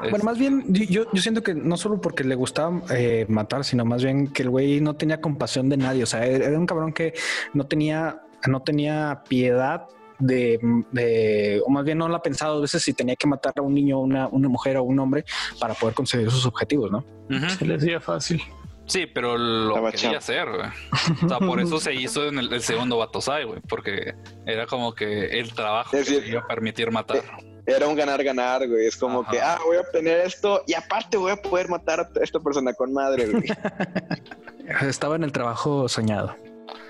Bueno, más bien, yo, yo siento que no solo porque le gustaba eh, matar, sino más bien que el güey no tenía compasión de nadie. O sea, era un cabrón que no tenía, no tenía piedad de, de- o más bien no la ha pensado a veces si tenía que matar a un niño, una, una mujer o un hombre para poder conseguir sus objetivos, ¿no? Se les hacía fácil. Sí, pero lo Estaba quería chavo. hacer, güey. O sea, por eso se hizo en el, el segundo Batosai, güey, porque era como que el trabajo Es que le iba a permitir matar. Era un ganar-ganar, güey. Es como Ajá. que, ah, voy a obtener esto y aparte voy a poder matar a esta persona con madre, güey. Estaba en el trabajo soñado.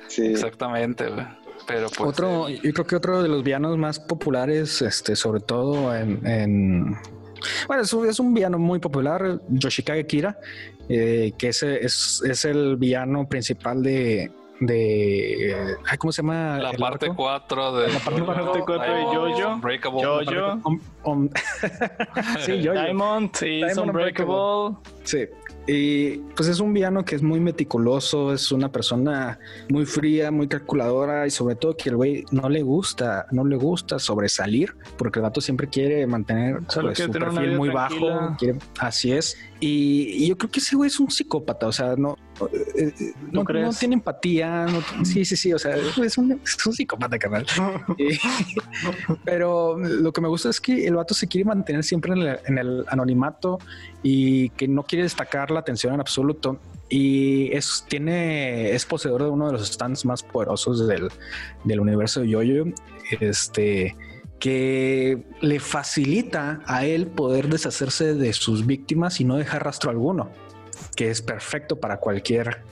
Sí. Exactamente, güey. Pero pues. otro, eh, yo creo que otro de los villanos más populares, este, sobre todo en, en- bueno, es un, es un villano muy popular, Yoshikage Kira, eh, que ese es, es el villano principal de, de ay, ¿cómo se llama? la el parte arco? 4 de. La parte Jojo, parte cuatro de Diamond, Jojo. Unbreakable. Jojo. Um, um, sí, Diamond y Diamond Unbreakable. Sí. Y pues es un villano que es muy meticuloso, es una persona muy fría, muy calculadora y sobre todo que el güey no le gusta, no le gusta sobresalir porque el vato siempre quiere mantener pues, su perfil muy tranquila. bajo. quiere- así es. Y, y yo creo que ese güey es un psicópata, o sea, no, eh, eh, no, no crees? tiene empatía. no- sí, sí, sí, o sea, es un, es un psicópata, carnal. Y- pero lo que me gusta es que el vato se quiere mantener siempre en el, en el anonimato y que no quiere destacar la atención en absoluto. Y es, tiene, es poseedor de uno de los stands más poderosos del, del universo de Yoyo. Este que le facilita a él poder deshacerse de sus víctimas y no dejar rastro alguno, que es perfecto para cualquier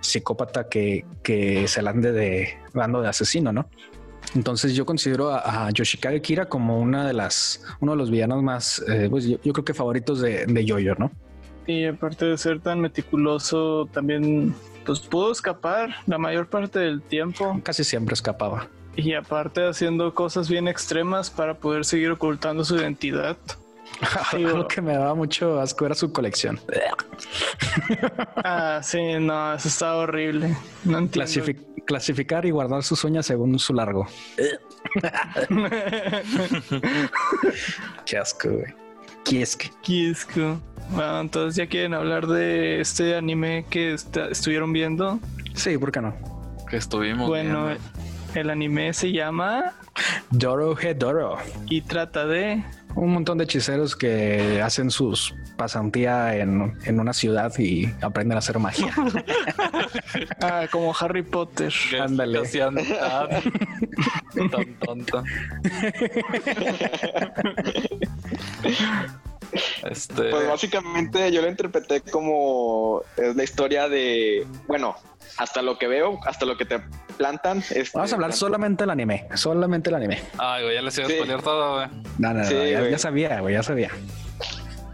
psicópata que, que se la ande de dando de asesino, ¿no? Entonces yo considero a, a Yoshikage Kira como una de las, uno de los villanos más, eh, pues yo, yo creo que favoritos de, de Yoyo, ¿no? Y aparte de ser tan meticuloso, también pues pudo escapar la mayor parte del tiempo. Casi siempre escapaba. Y aparte haciendo cosas bien extremas para poder seguir ocultando su identidad. Lo que me daba mucho asco era su colección. Ah, sí, no, eso está horrible. No entiendo. Clasifi- clasificar y guardar sus uñas según su largo. Qué asco, güey. Qué asco. Quisco. Bueno, entonces ya quieren hablar de este anime que está- estuvieron viendo. Sí, ¿por qué no? Que estuvimos. Bueno, viendo. el anime se llama Doro Hedoro. y trata de Un montón de hechiceros que hacen sus pasantía en, en una ciudad y aprenden a hacer magia. ah, como Harry Potter. Ándale. tan tonta. Este. Pues básicamente yo lo interpreté como es la historia de, bueno, hasta lo que veo, hasta lo que te plantan. este, Vamos a hablar solamente del anime. Solamente el anime. Ay, güey, ya les iba a Sí. todo, güey. No, no, no, Sí, ya, güey. ya sabía, güey, ya sabía.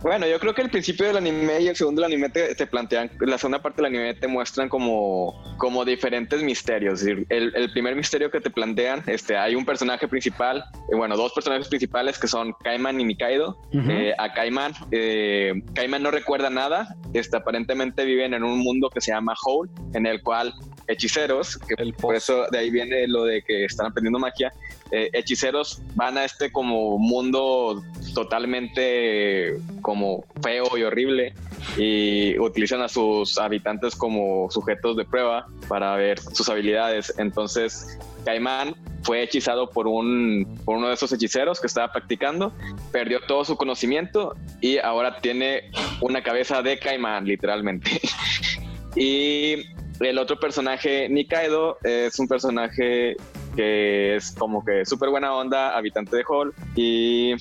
Bueno, yo creo que el principio del anime y el segundo del anime te, te plantean, la segunda parte del anime te muestran como, como diferentes misterios. Es decir, el, el primer misterio que te plantean, este, hay un personaje principal, eh, bueno, dos personajes principales que son Kaiman y Nikaido. Eh, a Kaiman, eh, Kaiman no recuerda nada, este, aparentemente viven en un mundo que se llama Hole, en el cual hechiceros, que El por eso de ahí viene lo de que están aprendiendo magia, eh, hechiceros van a este como mundo totalmente como feo y horrible y utilizan a sus habitantes como sujetos de prueba para ver sus habilidades. Entonces, Caimán fue hechizado por, un, por uno de esos hechiceros que estaba practicando, perdió todo su conocimiento y ahora tiene una cabeza de Caimán, literalmente. y el otro personaje, Nikaido, es un personaje que es como que súper buena onda, habitante de Hall y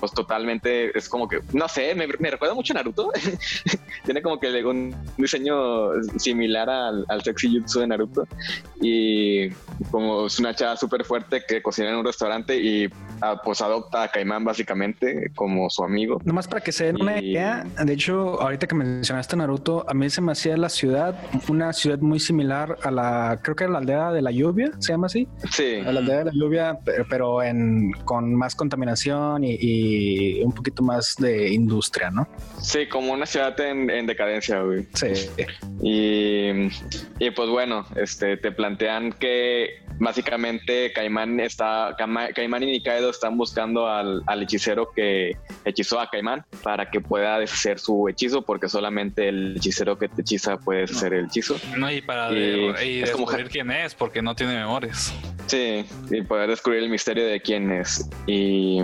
pues totalmente es como que, no sé, me, me recuerda mucho a Naruto. Tiene como que un diseño similar al, al sexy jutsu de Naruto y como es una chava súper fuerte que cocina en un restaurante y ah, pues adopta a Caimán básicamente como su amigo. Nomás para que se den una Y- idea, de hecho, ahorita que mencionaste Naruto, a mí se me hacía la ciudad, una ciudad muy similar a la, creo que era la aldea de la lluvia, se llama así, Sí, a la aldea de la lluvia, pero, pero en, con más contaminación y, y un poquito más de industria, ¿no? sí, como una ciudad en, en decadencia, güey. Sí. Y, y, pues bueno, este, te plantean que básicamente Caimán está, Caimán y Nikaido están buscando al, al hechicero que hechizó a Caimán para que pueda deshacer su hechizo, porque solamente el hechicero que te hechiza puede deshacer el hechizo. No, y para Y de- y es como descubrir quién es, porque no tiene memorias. Sí, y poder descubrir el misterio de quién es. Y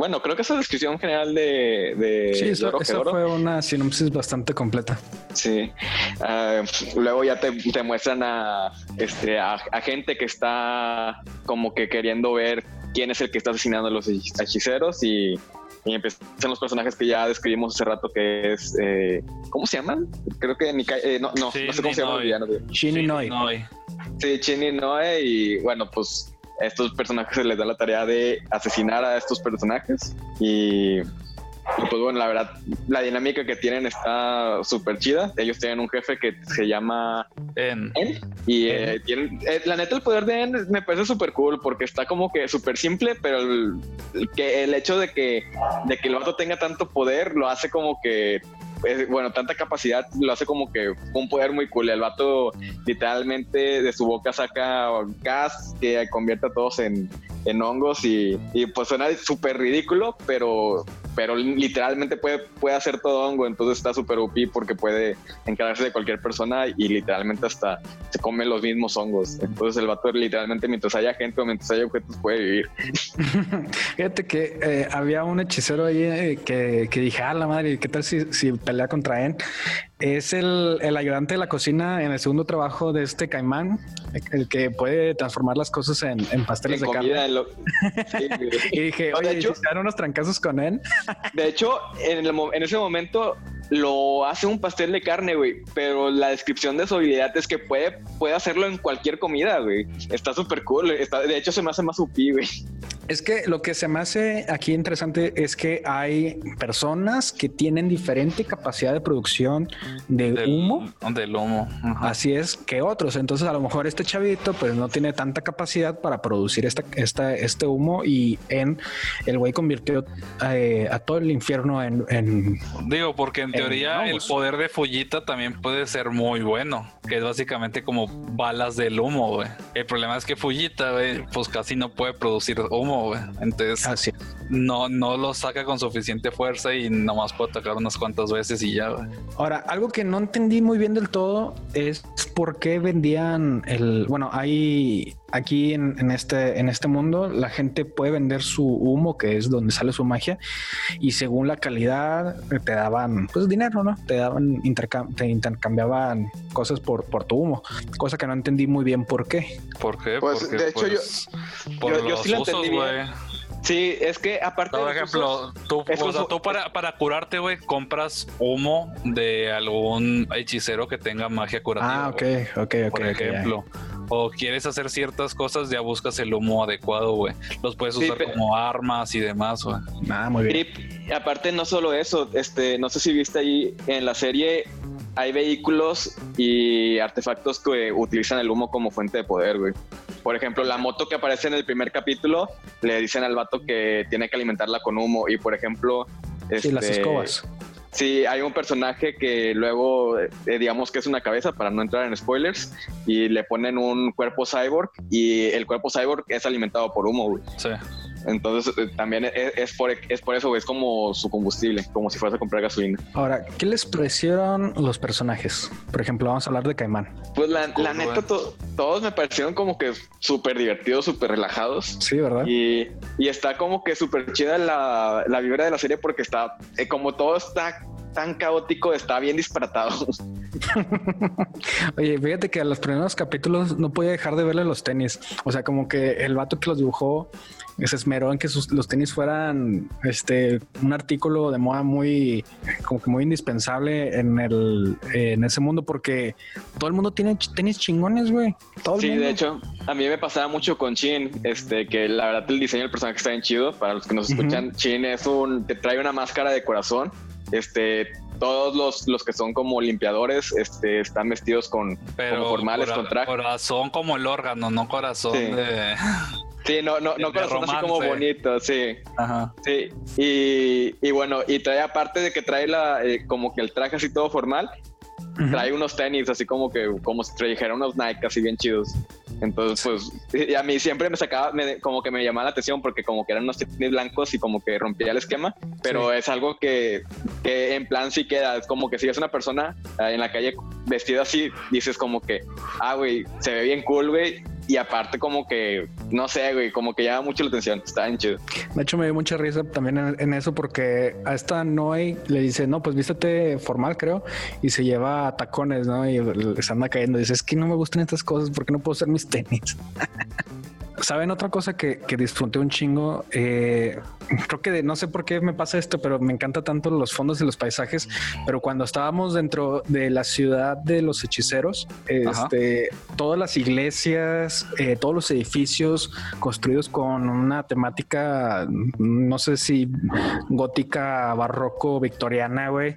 bueno, creo que esa descripción general de, de Sí, eso- Doro esa fue una sinopsis bastante completa. Sí. Ah, luego ya te, te muestran a, este, a, a gente que está como que queriendo ver quién es el que está asesinando a los hech- hechiceros y, y empiezan los personajes que ya describimos hace rato que es... eh, ¿Cómo se llaman? Creo que Nikai- eh, no, no, Sí, no sé cómo se llaman. Shin Sí, Inoi. no, y- Sí, Chin y Noe y bueno, pues a estos personajes se les da la tarea de asesinar a estos personajes y, y, pues bueno, la verdad, la dinámica que tienen está súper chida. Ellos tienen un jefe que se llama en En y eh, tienen, eh, la neta el poder de En me parece súper cool porque está como que súper simple, pero el, el que el hecho de que de que el vato tenga tanto poder lo hace como que bueno, tanta capacidad lo hace como que un poder muy cool. El vato literalmente de su boca saca gas que convierte a todos en, en hongos y, y pues suena súper ridículo, pero, pero literalmente puede, puede hacer todo hongo, entonces está súper OP porque puede encargarse de cualquier persona y literalmente hasta se come los mismos hongos. Entonces el vato literalmente mientras haya gente o mientras haya objetos puede vivir. Fíjate que eh, había un hechicero ahí eh, que, que dije, ah, la madre, ¿qué tal si, si pelea contra En? Es el, el ayudante de la cocina en el segundo trabajo de este caimán, el que puede transformar las cosas en, en pasteles En de comida, carne. en lo- Sí, güey. Y dije, oye, ¿y hecho- si se dan unos trancazos con En? De hecho, en, el en ese momento lo hace un pastel de carne, güey. Pero la descripción de su habilidad es que puede, puede hacerlo en cualquier comida, güey. Está súper cool. Está, de hecho, se me hace más upí, güey. Es que lo que se me hace aquí interesante es que hay personas que tienen diferente capacidad de producción de del humo. Del humo. Ajá. Así es que otros. Entonces, a lo mejor este chavito, pues no tiene tanta capacidad para producir esta, esta, este humo y en el güey convirtió eh, a todo el infierno en, en- Digo, porque en En teoría el poder de Fujita también puede ser muy bueno, que es básicamente como balas del humo, güey. El problema es que Fujita, güey, pues casi no puede producir humo, güey. Entonces así. no, no lo saca con suficiente fuerza y nomás puede atacar unas cuantas veces y ya, güey. Ahora, algo que no entendí muy bien del todo es por qué vendían el. Bueno, hay aquí en, en este, en este mundo, la gente puede vender su humo, que es donde sale su magia, y según la calidad te daban pues dinero, ¿no? Te daban intercam- te intercambiaban cosas por, por tu humo, cosa que no entendí muy bien por qué. ¿Por qué? Pues, Porque, de hecho, yo- pues, por yo- sí lo usos, entendí bien. Sí, es que aparte Por ejemplo, usos- tú, o sea, tú para, para curarte, güey, compras humo de algún hechicero que tenga magia curativa. Ah, ok, ok, ok. Por ejemplo. O quieres hacer ciertas cosas, ya buscas el humo adecuado, güey. Los puedes Sí, usar pero- como armas y demás, güey. Ah, muy bien. Y aparte no solo eso, este, no sé si viste ahí en la serie hay vehículos y artefactos que utilizan el humo como fuente de poder, güey. Por ejemplo, la moto que aparece en el primer capítulo, le dicen al vato que tiene que alimentarla con humo. Y por ejemplo, Sí, las este, escobas. Sí, hay un personaje que luego, eh, digamos que es una cabeza para no entrar en spoilers, y le ponen un cuerpo cyborg y el cuerpo cyborg es alimentado por humo. Sí. Entonces eh, también es, es por, es por eso, es como su combustible, como si fuese a comprar gasolina. Ahora, ¿qué les parecieron los personajes? Por ejemplo, vamos a hablar de Caimán. Pues la, la Cool, neta, to- todos me parecieron como que súper divertidos, súper relajados. Sí, ¿verdad? Y, y está como que súper chida la, la vibra de la serie porque está, eh, como todo está tan caótico, está bien disparatado. Oye, fíjate que a los primeros capítulos no podía dejar de verle los tenis. O sea, como que el vato que los dibujó se esmeró en que sus, los tenis fueran este un artículo de moda muy como que muy indispensable en el en ese mundo porque todo el mundo tiene tenis chingones, güey. Todo el Sí, mundo. de hecho, a mí me pasaba mucho con Chin, este, que la verdad el diseño del personaje está bien chido. Para los que nos escuchan, Chin es un, te trae una máscara de corazón. Este, todos los, los que son como limpiadores, este, están vestidos con, Pero como formales, cora- con traje. corazón como el órgano, no corazón Sí. de. Sí, no, no, no corazón así como bonito, sí. Ajá. Sí, y, y bueno, y trae aparte de que trae la, eh, como que el traje así todo formal, trae unos tenis así como que, como si trajera unos Nike así bien chidos. Entonces, pues, y a mí siempre me sacaba, me- como que me llamaba la atención porque como que eran unos tenis blancos y como que rompía el esquema, pero es algo que, que en plan sí queda, es como que si ves una persona eh, en la calle vestida así, dices como que, ah, güey, se ve bien cool, güey, y aparte como que, no sé, güey, como que llama mucho la atención, está bien chido. De hecho, me dio mucha risa también en, eso porque a esta Noé le dice, no, pues vístete formal, creo, y se lleva tacones, ¿no? Y se anda cayendo. Dice, es que no me gustan estas cosas porque no puedo hacer mis tenis. ¿Saben otra cosa que, que disfruté un chingo? Eh, creo que de- no sé por qué me pasa esto, pero me encanta tanto los fondos y los paisajes. Pero cuando estábamos dentro de la ciudad de los hechiceros, este, todas las iglesias, eh, todos los edificios construidos con una temática, no sé si gótica, barroco, victoriana, güey.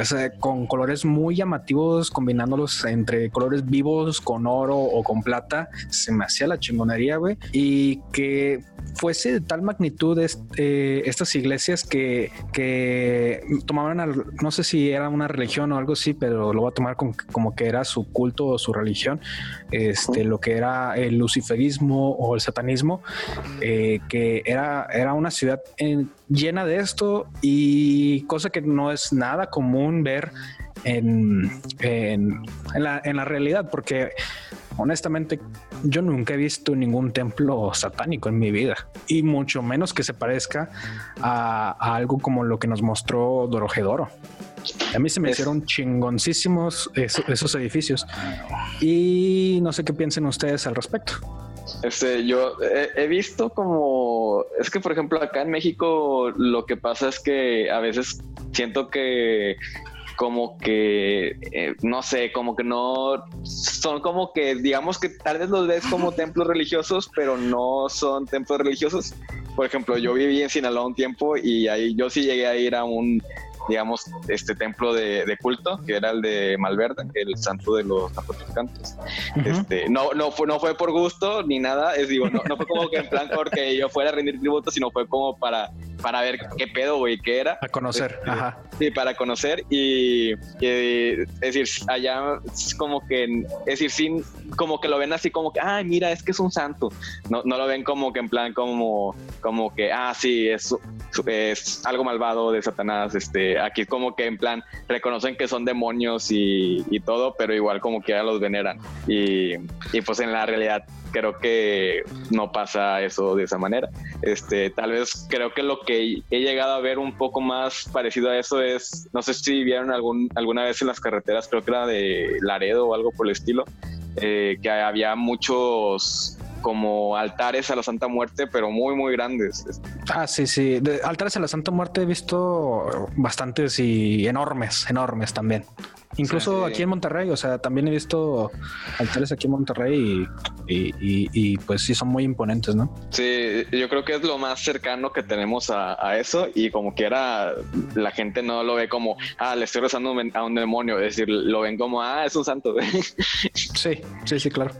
O sea, con colores muy llamativos, combinándolos entre colores vivos con oro o con plata, se me hacía la chingonería, güey. Y que fuese de tal magnitud est- eh, estas iglesias que, que tomaban, al- no sé si era una religión o algo así, pero lo voy a tomar como, como que era su culto o su religión, este, lo que era el luciferismo o el satanismo, eh, que era, era una ciudad en- llena de esto y cosa que no es nada común ver en, en, en la, en la realidad, porque honestamente yo nunca he visto ningún templo satánico en mi vida y mucho menos que se parezca a, a algo como lo que nos mostró Dorojedoro. A mí se me hicieron chingoncísimos eso- esos edificios y no sé qué piensen ustedes al respecto. Este, yo he, he visto como, es que por ejemplo acá en México lo que pasa es que a veces siento que como que, eh, no sé, como que no, son como que, digamos que tal vez los ves como templos religiosos, pero no son templos religiosos. Por ejemplo, yo viví en Sinaloa un tiempo y ahí yo sí llegué a ir a un, digamos, este templo de, de culto, que era el de Malverde, el santo de los narcotraficantes. Este, no, no fue, no fue por gusto ni nada, es digo, no, no fue como que en plan porque yo fuera a rendir tributo, sino fue como para, para ver qué pedo, güey, qué era. A conocer, Este, ajá. Sí, para conocer y, y, es decir, allá es como que, es decir, sin, como que lo ven así como que, ay, mira, es que es un santo. No, no lo ven como que en plan como, como que, ah, sí, es, es algo malvado de Satanás. Este, aquí como que en plan reconocen que son demonios y, y todo, pero igual como que ya los veneran. Y, y pues en la realidad creo que no pasa eso de esa manera. Este, tal vez creo que lo que he llegado a ver un poco más parecido a eso es, no sé si vieron algún, alguna vez en las carreteras, creo que era de Laredo o algo por el estilo, eh, que había muchos como altares a la Santa Muerte, pero muy, muy grandes. Ah, sí, sí. Altares a la Santa Muerte he visto bastantes y enormes, enormes también. Incluso Sí. aquí en Monterrey, o sea, también he visto altares aquí en Monterrey y, y, pues sí son muy imponentes, ¿no? Sí, yo creo que es lo más cercano que tenemos a, a eso y como quiera la gente no lo ve como, ah, le estoy rezando a un demonio, es decir, lo ven como, ah, es un santo. sí, sí, sí, claro.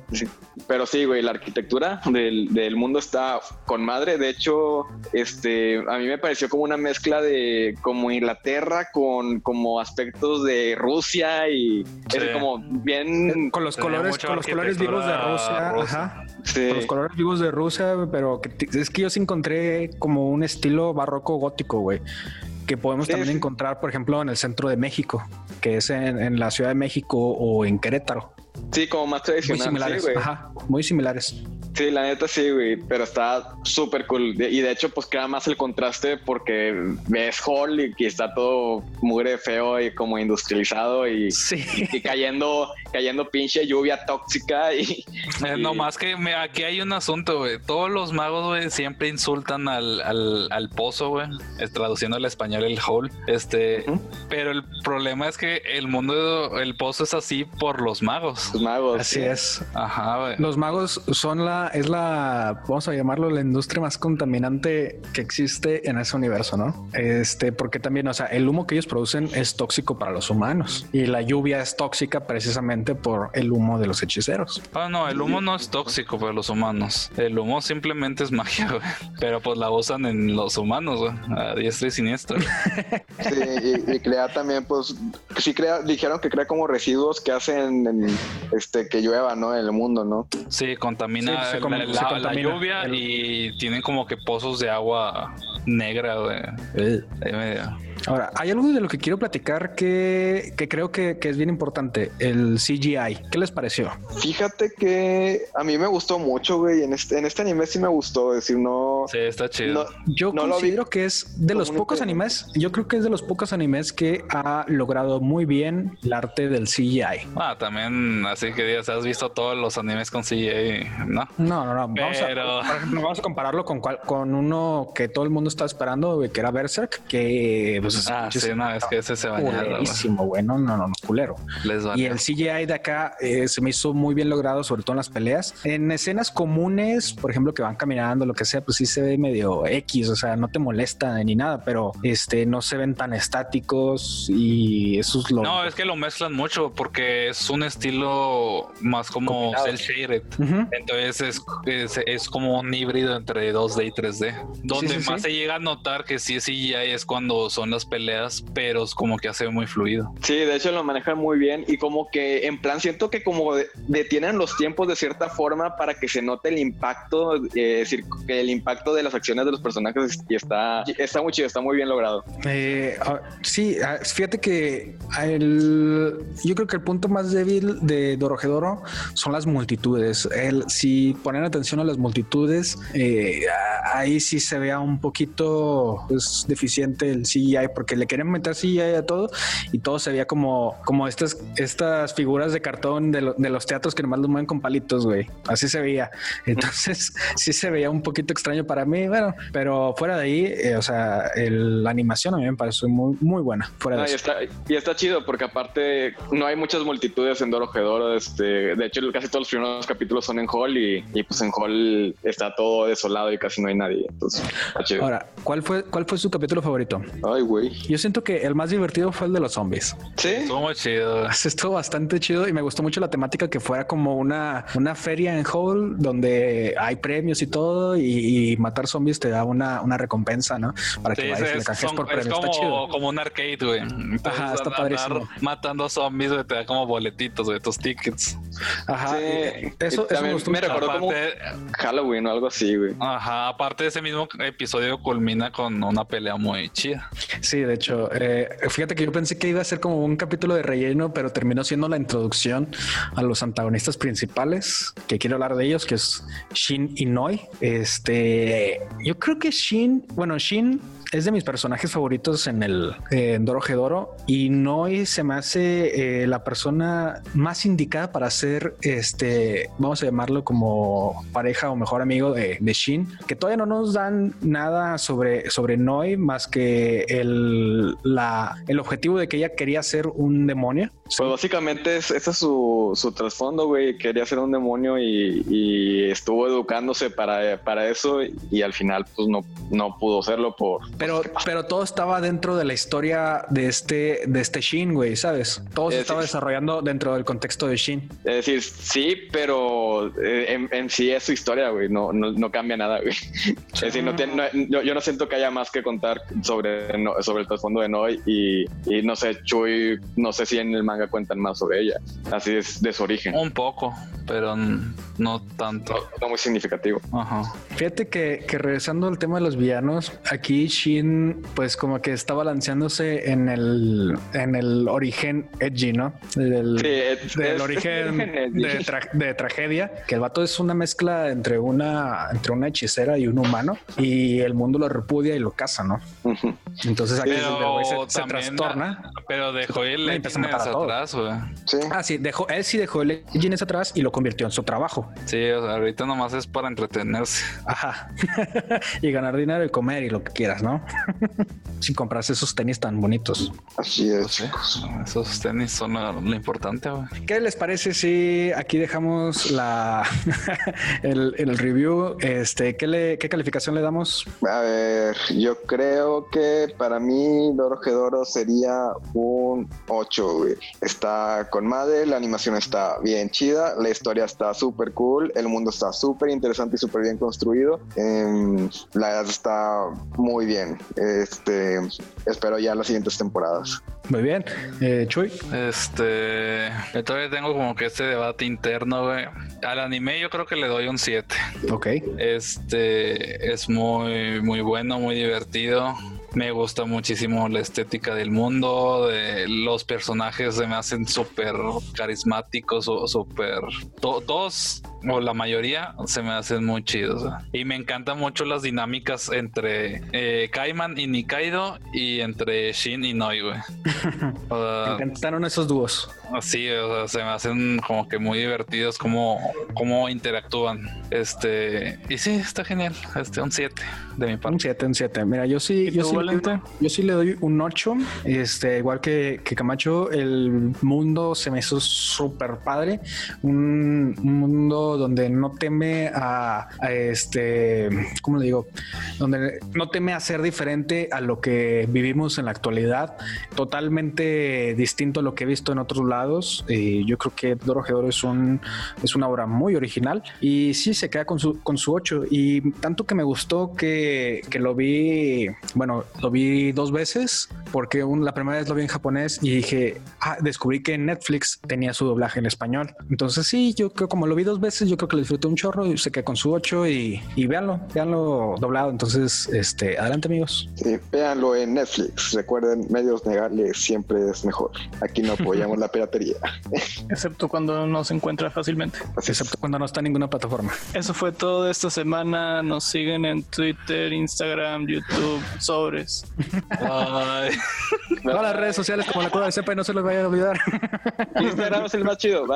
Pero sí, güey, la arquitectura del, del, mundo está con madre. De hecho, este, a mí me pareció como una mezcla de como Inglaterra con como aspectos de Rusia y es como bien con los colores, con los colores vivos de Rusia, Ajá. Con los colores vivos de Rusia, pero es que yo sí encontré como un estilo barroco gótico, güey que podemos también encontrar, por ejemplo, en el centro de México, que es en, la Ciudad de México o en Querétaro. Sí, como más tradicional. Muy similares. Ajá, muy similares. Sí, la neta sí, güey, pero está súper cool. Y de hecho, pues queda más el contraste porque ves Hall y está todo mugre feo y como industrializado y, y, cayendo, cayendo pinche lluvia tóxica y... Eh, no más que aquí hay un asunto, güey. Todos los magos, güey, siempre insultan al, al, pozo, güey. Traduciendo al español el Hall. Este, pero el problema es que el mundo, el pozo es así por los magos. Los magos. Así es. Ajá, güey. Los magos son la es la, vamos a llamarlo, la industria más contaminante que existe en ese universo, ¿no? Este, porque también, o sea, el humo que ellos producen es tóxico para los humanos y la lluvia es tóxica precisamente por el humo de los hechiceros. Ah, no, el humo no es tóxico para los humanos. El humo simplemente es magia, güey. Pero pues la usan en los humanos, güey. A diestra y siniestra. sí, y, crea también, pues, sí crea, dijeron que crea como residuos que hacen este que llueva, ¿no? En el mundo, ¿no? Sí, contamina la, lluvia y tienen como que pozos de agua negra, güey. Ahora, hay algo de lo que quiero platicar que, creo que, es bien importante, el CGI. ¿Qué les pareció? Fíjate que a mí me gustó mucho, güey. En este, en este anime sí me gustó, decir, no... Sí, está chido. yo considero que es de los pocos animes, yo creo que es de los pocos animes que ha logrado muy bien el arte del CGI. Ah, también, así que has visto todos los animes con CGI, ¿no? No, no, no. Vamos, a, vamos a compararlo con, con uno que todo el mundo está esperando, que era Berserk, que pues, ah, sí, no, es que ese se Buenísimo, güey. No, no, no, culero. y el CGI de acá eh, se me hizo muy bien logrado, sobre todo en las peleas. En escenas comunes, por ejemplo, que van caminando, lo que sea, pues sí se ve medio X, o sea, no te molesta ni nada, pero este no se ven tan estáticos y eso es lo. No, es que lo mezclan mucho porque es un estilo más como cel shaded. Entonces es, es, como un híbrido entre 2D y 3D. Donde más se llega a notar que sí es CGI es cuando son las peleas, pero es como que hace muy fluido. Sí, de hecho lo manejan muy bien y como que en plan siento que como detienen los tiempos de cierta forma para que se note el impacto, eh, es decir, que el impacto de las acciones de los personajes y está, está muy chido, está muy bien logrado. Eh, ah, sí, ah, fíjate que el, yo creo que el punto más débil de Dorojedoro son las multitudes. El, si ponen atención a las multitudes, eh, ahí sí se vea un poquito pues, deficiente el CGI porque le querían meter CGI a todo y todo se veía como, como estas, estas figuras de cartón de, los teatros que nomás los mueven con palitos, güey. Así se veía. Entonces sí se veía un poquito extraño para mí, bueno, pero fuera de ahí, eh, o sea, la animación a mí me pareció muy, muy buena. Fuera y, está, y está chido porque aparte no hay muchas multitudes en Doro Este, de hecho, casi todos los primeros capítulos son en Hall y, pues en Hall está todo desolado y casi no hay nadie. Entonces, Ahora, ¿cuál fue, cuál fue su capítulo favorito? Ay, güey siento que el más divertido fue el de los zombies. Sí. Estuvo muy chido. Estuvo bastante chido y me gustó mucho la temática que fuera como una, una feria en Hall donde hay premios y todo y, matar zombies te da una, una recompensa, ¿no? Para que vayas y le por premios. Como, está chido. como un arcade, güey. Ajá, está padrísimo. Matando zombies, güey, te da como boletitos, de tus tickets. Ajá. Sí. Eso, eso me, me recordó como Halloween o algo así, güey. Ajá. Aparte, ese mismo episodio culmina con una pelea muy chida. Sí, de hecho eh, fíjate que yo pensé que iba a ser como un capítulo de relleno, pero terminó siendo la introducción a los antagonistas principales, que quiero hablar de ellos, que es Shin y Noi. Este, yo creo que Shin, bueno, Shin es de mis personajes favoritos en el en Doro Gedoro y Noi se me hace eh, la persona más indicada para ser este, vamos a llamarlo como pareja o mejor amigo de, de Shin, que todavía no nos dan nada sobre, sobre Noi más que el, la, el objetivo de que ella quería ser un demonio. Pues básicamente ese es su, su trasfondo, güey. Quería ser un demonio y, y, estuvo educándose para, para eso y al final pues no, no pudo serlo por... Pero, pero todo estaba dentro de la historia de este, de este Shin, güey, ¿sabes? Todo se estaba desarrollando dentro del contexto de Shin. Es decir, sí, pero eh, en, sí es su historia, güey. No, no, no cambia nada, güey. Es decir, no tiene, yo, no siento que haya más que contar sobre, sobre el trasfondo de Noi y, y no sé, Chuy, no sé si en el manga cuentan más sobre ella. Así es de su origen. Un poco, pero no tanto. No, muy significativo. Fíjate que, que, regresando al tema de los villanos, aquí Shin, pues como que está balanceándose en el, en el origen edgy, ¿no? Del, del origen de, tragedia, que el vato es una mezcla entre una, entre una hechicera y un humano y el mundo lo repudia y lo caza, ¿no? Entonces aquí se, trastorna. Pero dejó el atrás, Ah, sí, dejó, él sí dejó el Legends atrás y lo convirtió en su trabajo. Sí, o sea, ahorita nomás es para entretenerse. Ajá. y ganar dinero y comer y lo que quieras, ¿no? Sin comprarse esos tenis tan bonitos. Así es. Pues esos tenis son lo, importante, güey. ¿Qué les parece si aquí dejamos la el, el, review? Este, ¿qué, le, ¿qué calificación le damos? A ver, yo creo que para mí Doro Gedoro sería un 8, güey. Está con madre, la animación está bien chida, la historia está súper cool, el mundo está súper interesante y súper bien construido. Eh, la edad está muy bien. Este, espero ya las siguientes temporadas. Muy bien. Eh, Chuy. Este, yo todavía tengo como que este debate interno, güey. Al anime yo creo que le doy un 7. Ok. Este, es muy, muy bueno, muy divertido. Me gusta muchísimo la estética del mundo, de los personajes se me hacen súper carismáticos súper... todos o la mayoría se me hacen muy chidos. Y me encantan mucho las dinámicas entre eh, Kaiman y Nikaido y entre Shin y Noi, güey. me encantaron esos dúos. Sí, o sea, se me hacen como que muy divertidos como, como interactúan. Este, y sí, está genial. Este, un 7 de mi parte. Un 7, un 7. Mira, yo sí, yo sí, yo sí le doy un 8. Este, igual que, que Camacho, el mundo se me hizo súper padre. Un, un mundo donde no teme a, este, ¿cómo le digo? Donde no teme a ser diferente a lo que vivimos en la actualidad, totalmente distinto a lo que he visto en otros lados. y yo creo que Doro Gedoro es, un, es una obra muy original y sí se queda con su, con su 8 y tanto que me gustó que, que lo vi, bueno, lo vi dos veces porque la primera vez lo vi en japonés y dije, ah, descubrí que Netflix tenía su doblaje en español. Entonces sí, yo creo como lo vi dos veces, yo creo que lo disfruté un chorro y se queda con su 8 y, y véanlo, véanlo doblado. Entonces, este, adelante amigos. Sí, véanlo en Netflix. Recuerden, medios legales siempre es mejor. Aquí no apoyamos la piratería. Excepto cuando no se encuentra fácilmente. Excepto cuando no está en ninguna plataforma. Eso fue todo esta semana. Nos siguen en Twitter, Instagram, YouTube, sobres. Todas las redes sociales como la cueva de sepa y no se les vaya a olvidar. Instagram es el más chido.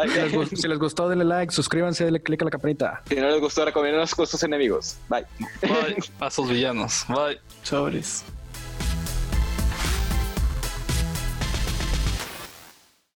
Si, les, gustó, denle like, suscríbanse, denle click a la campanita. Si no les gustó, recomienden con sus enemigos. Bye. Bye. A sus villanos. Bye. Sobres.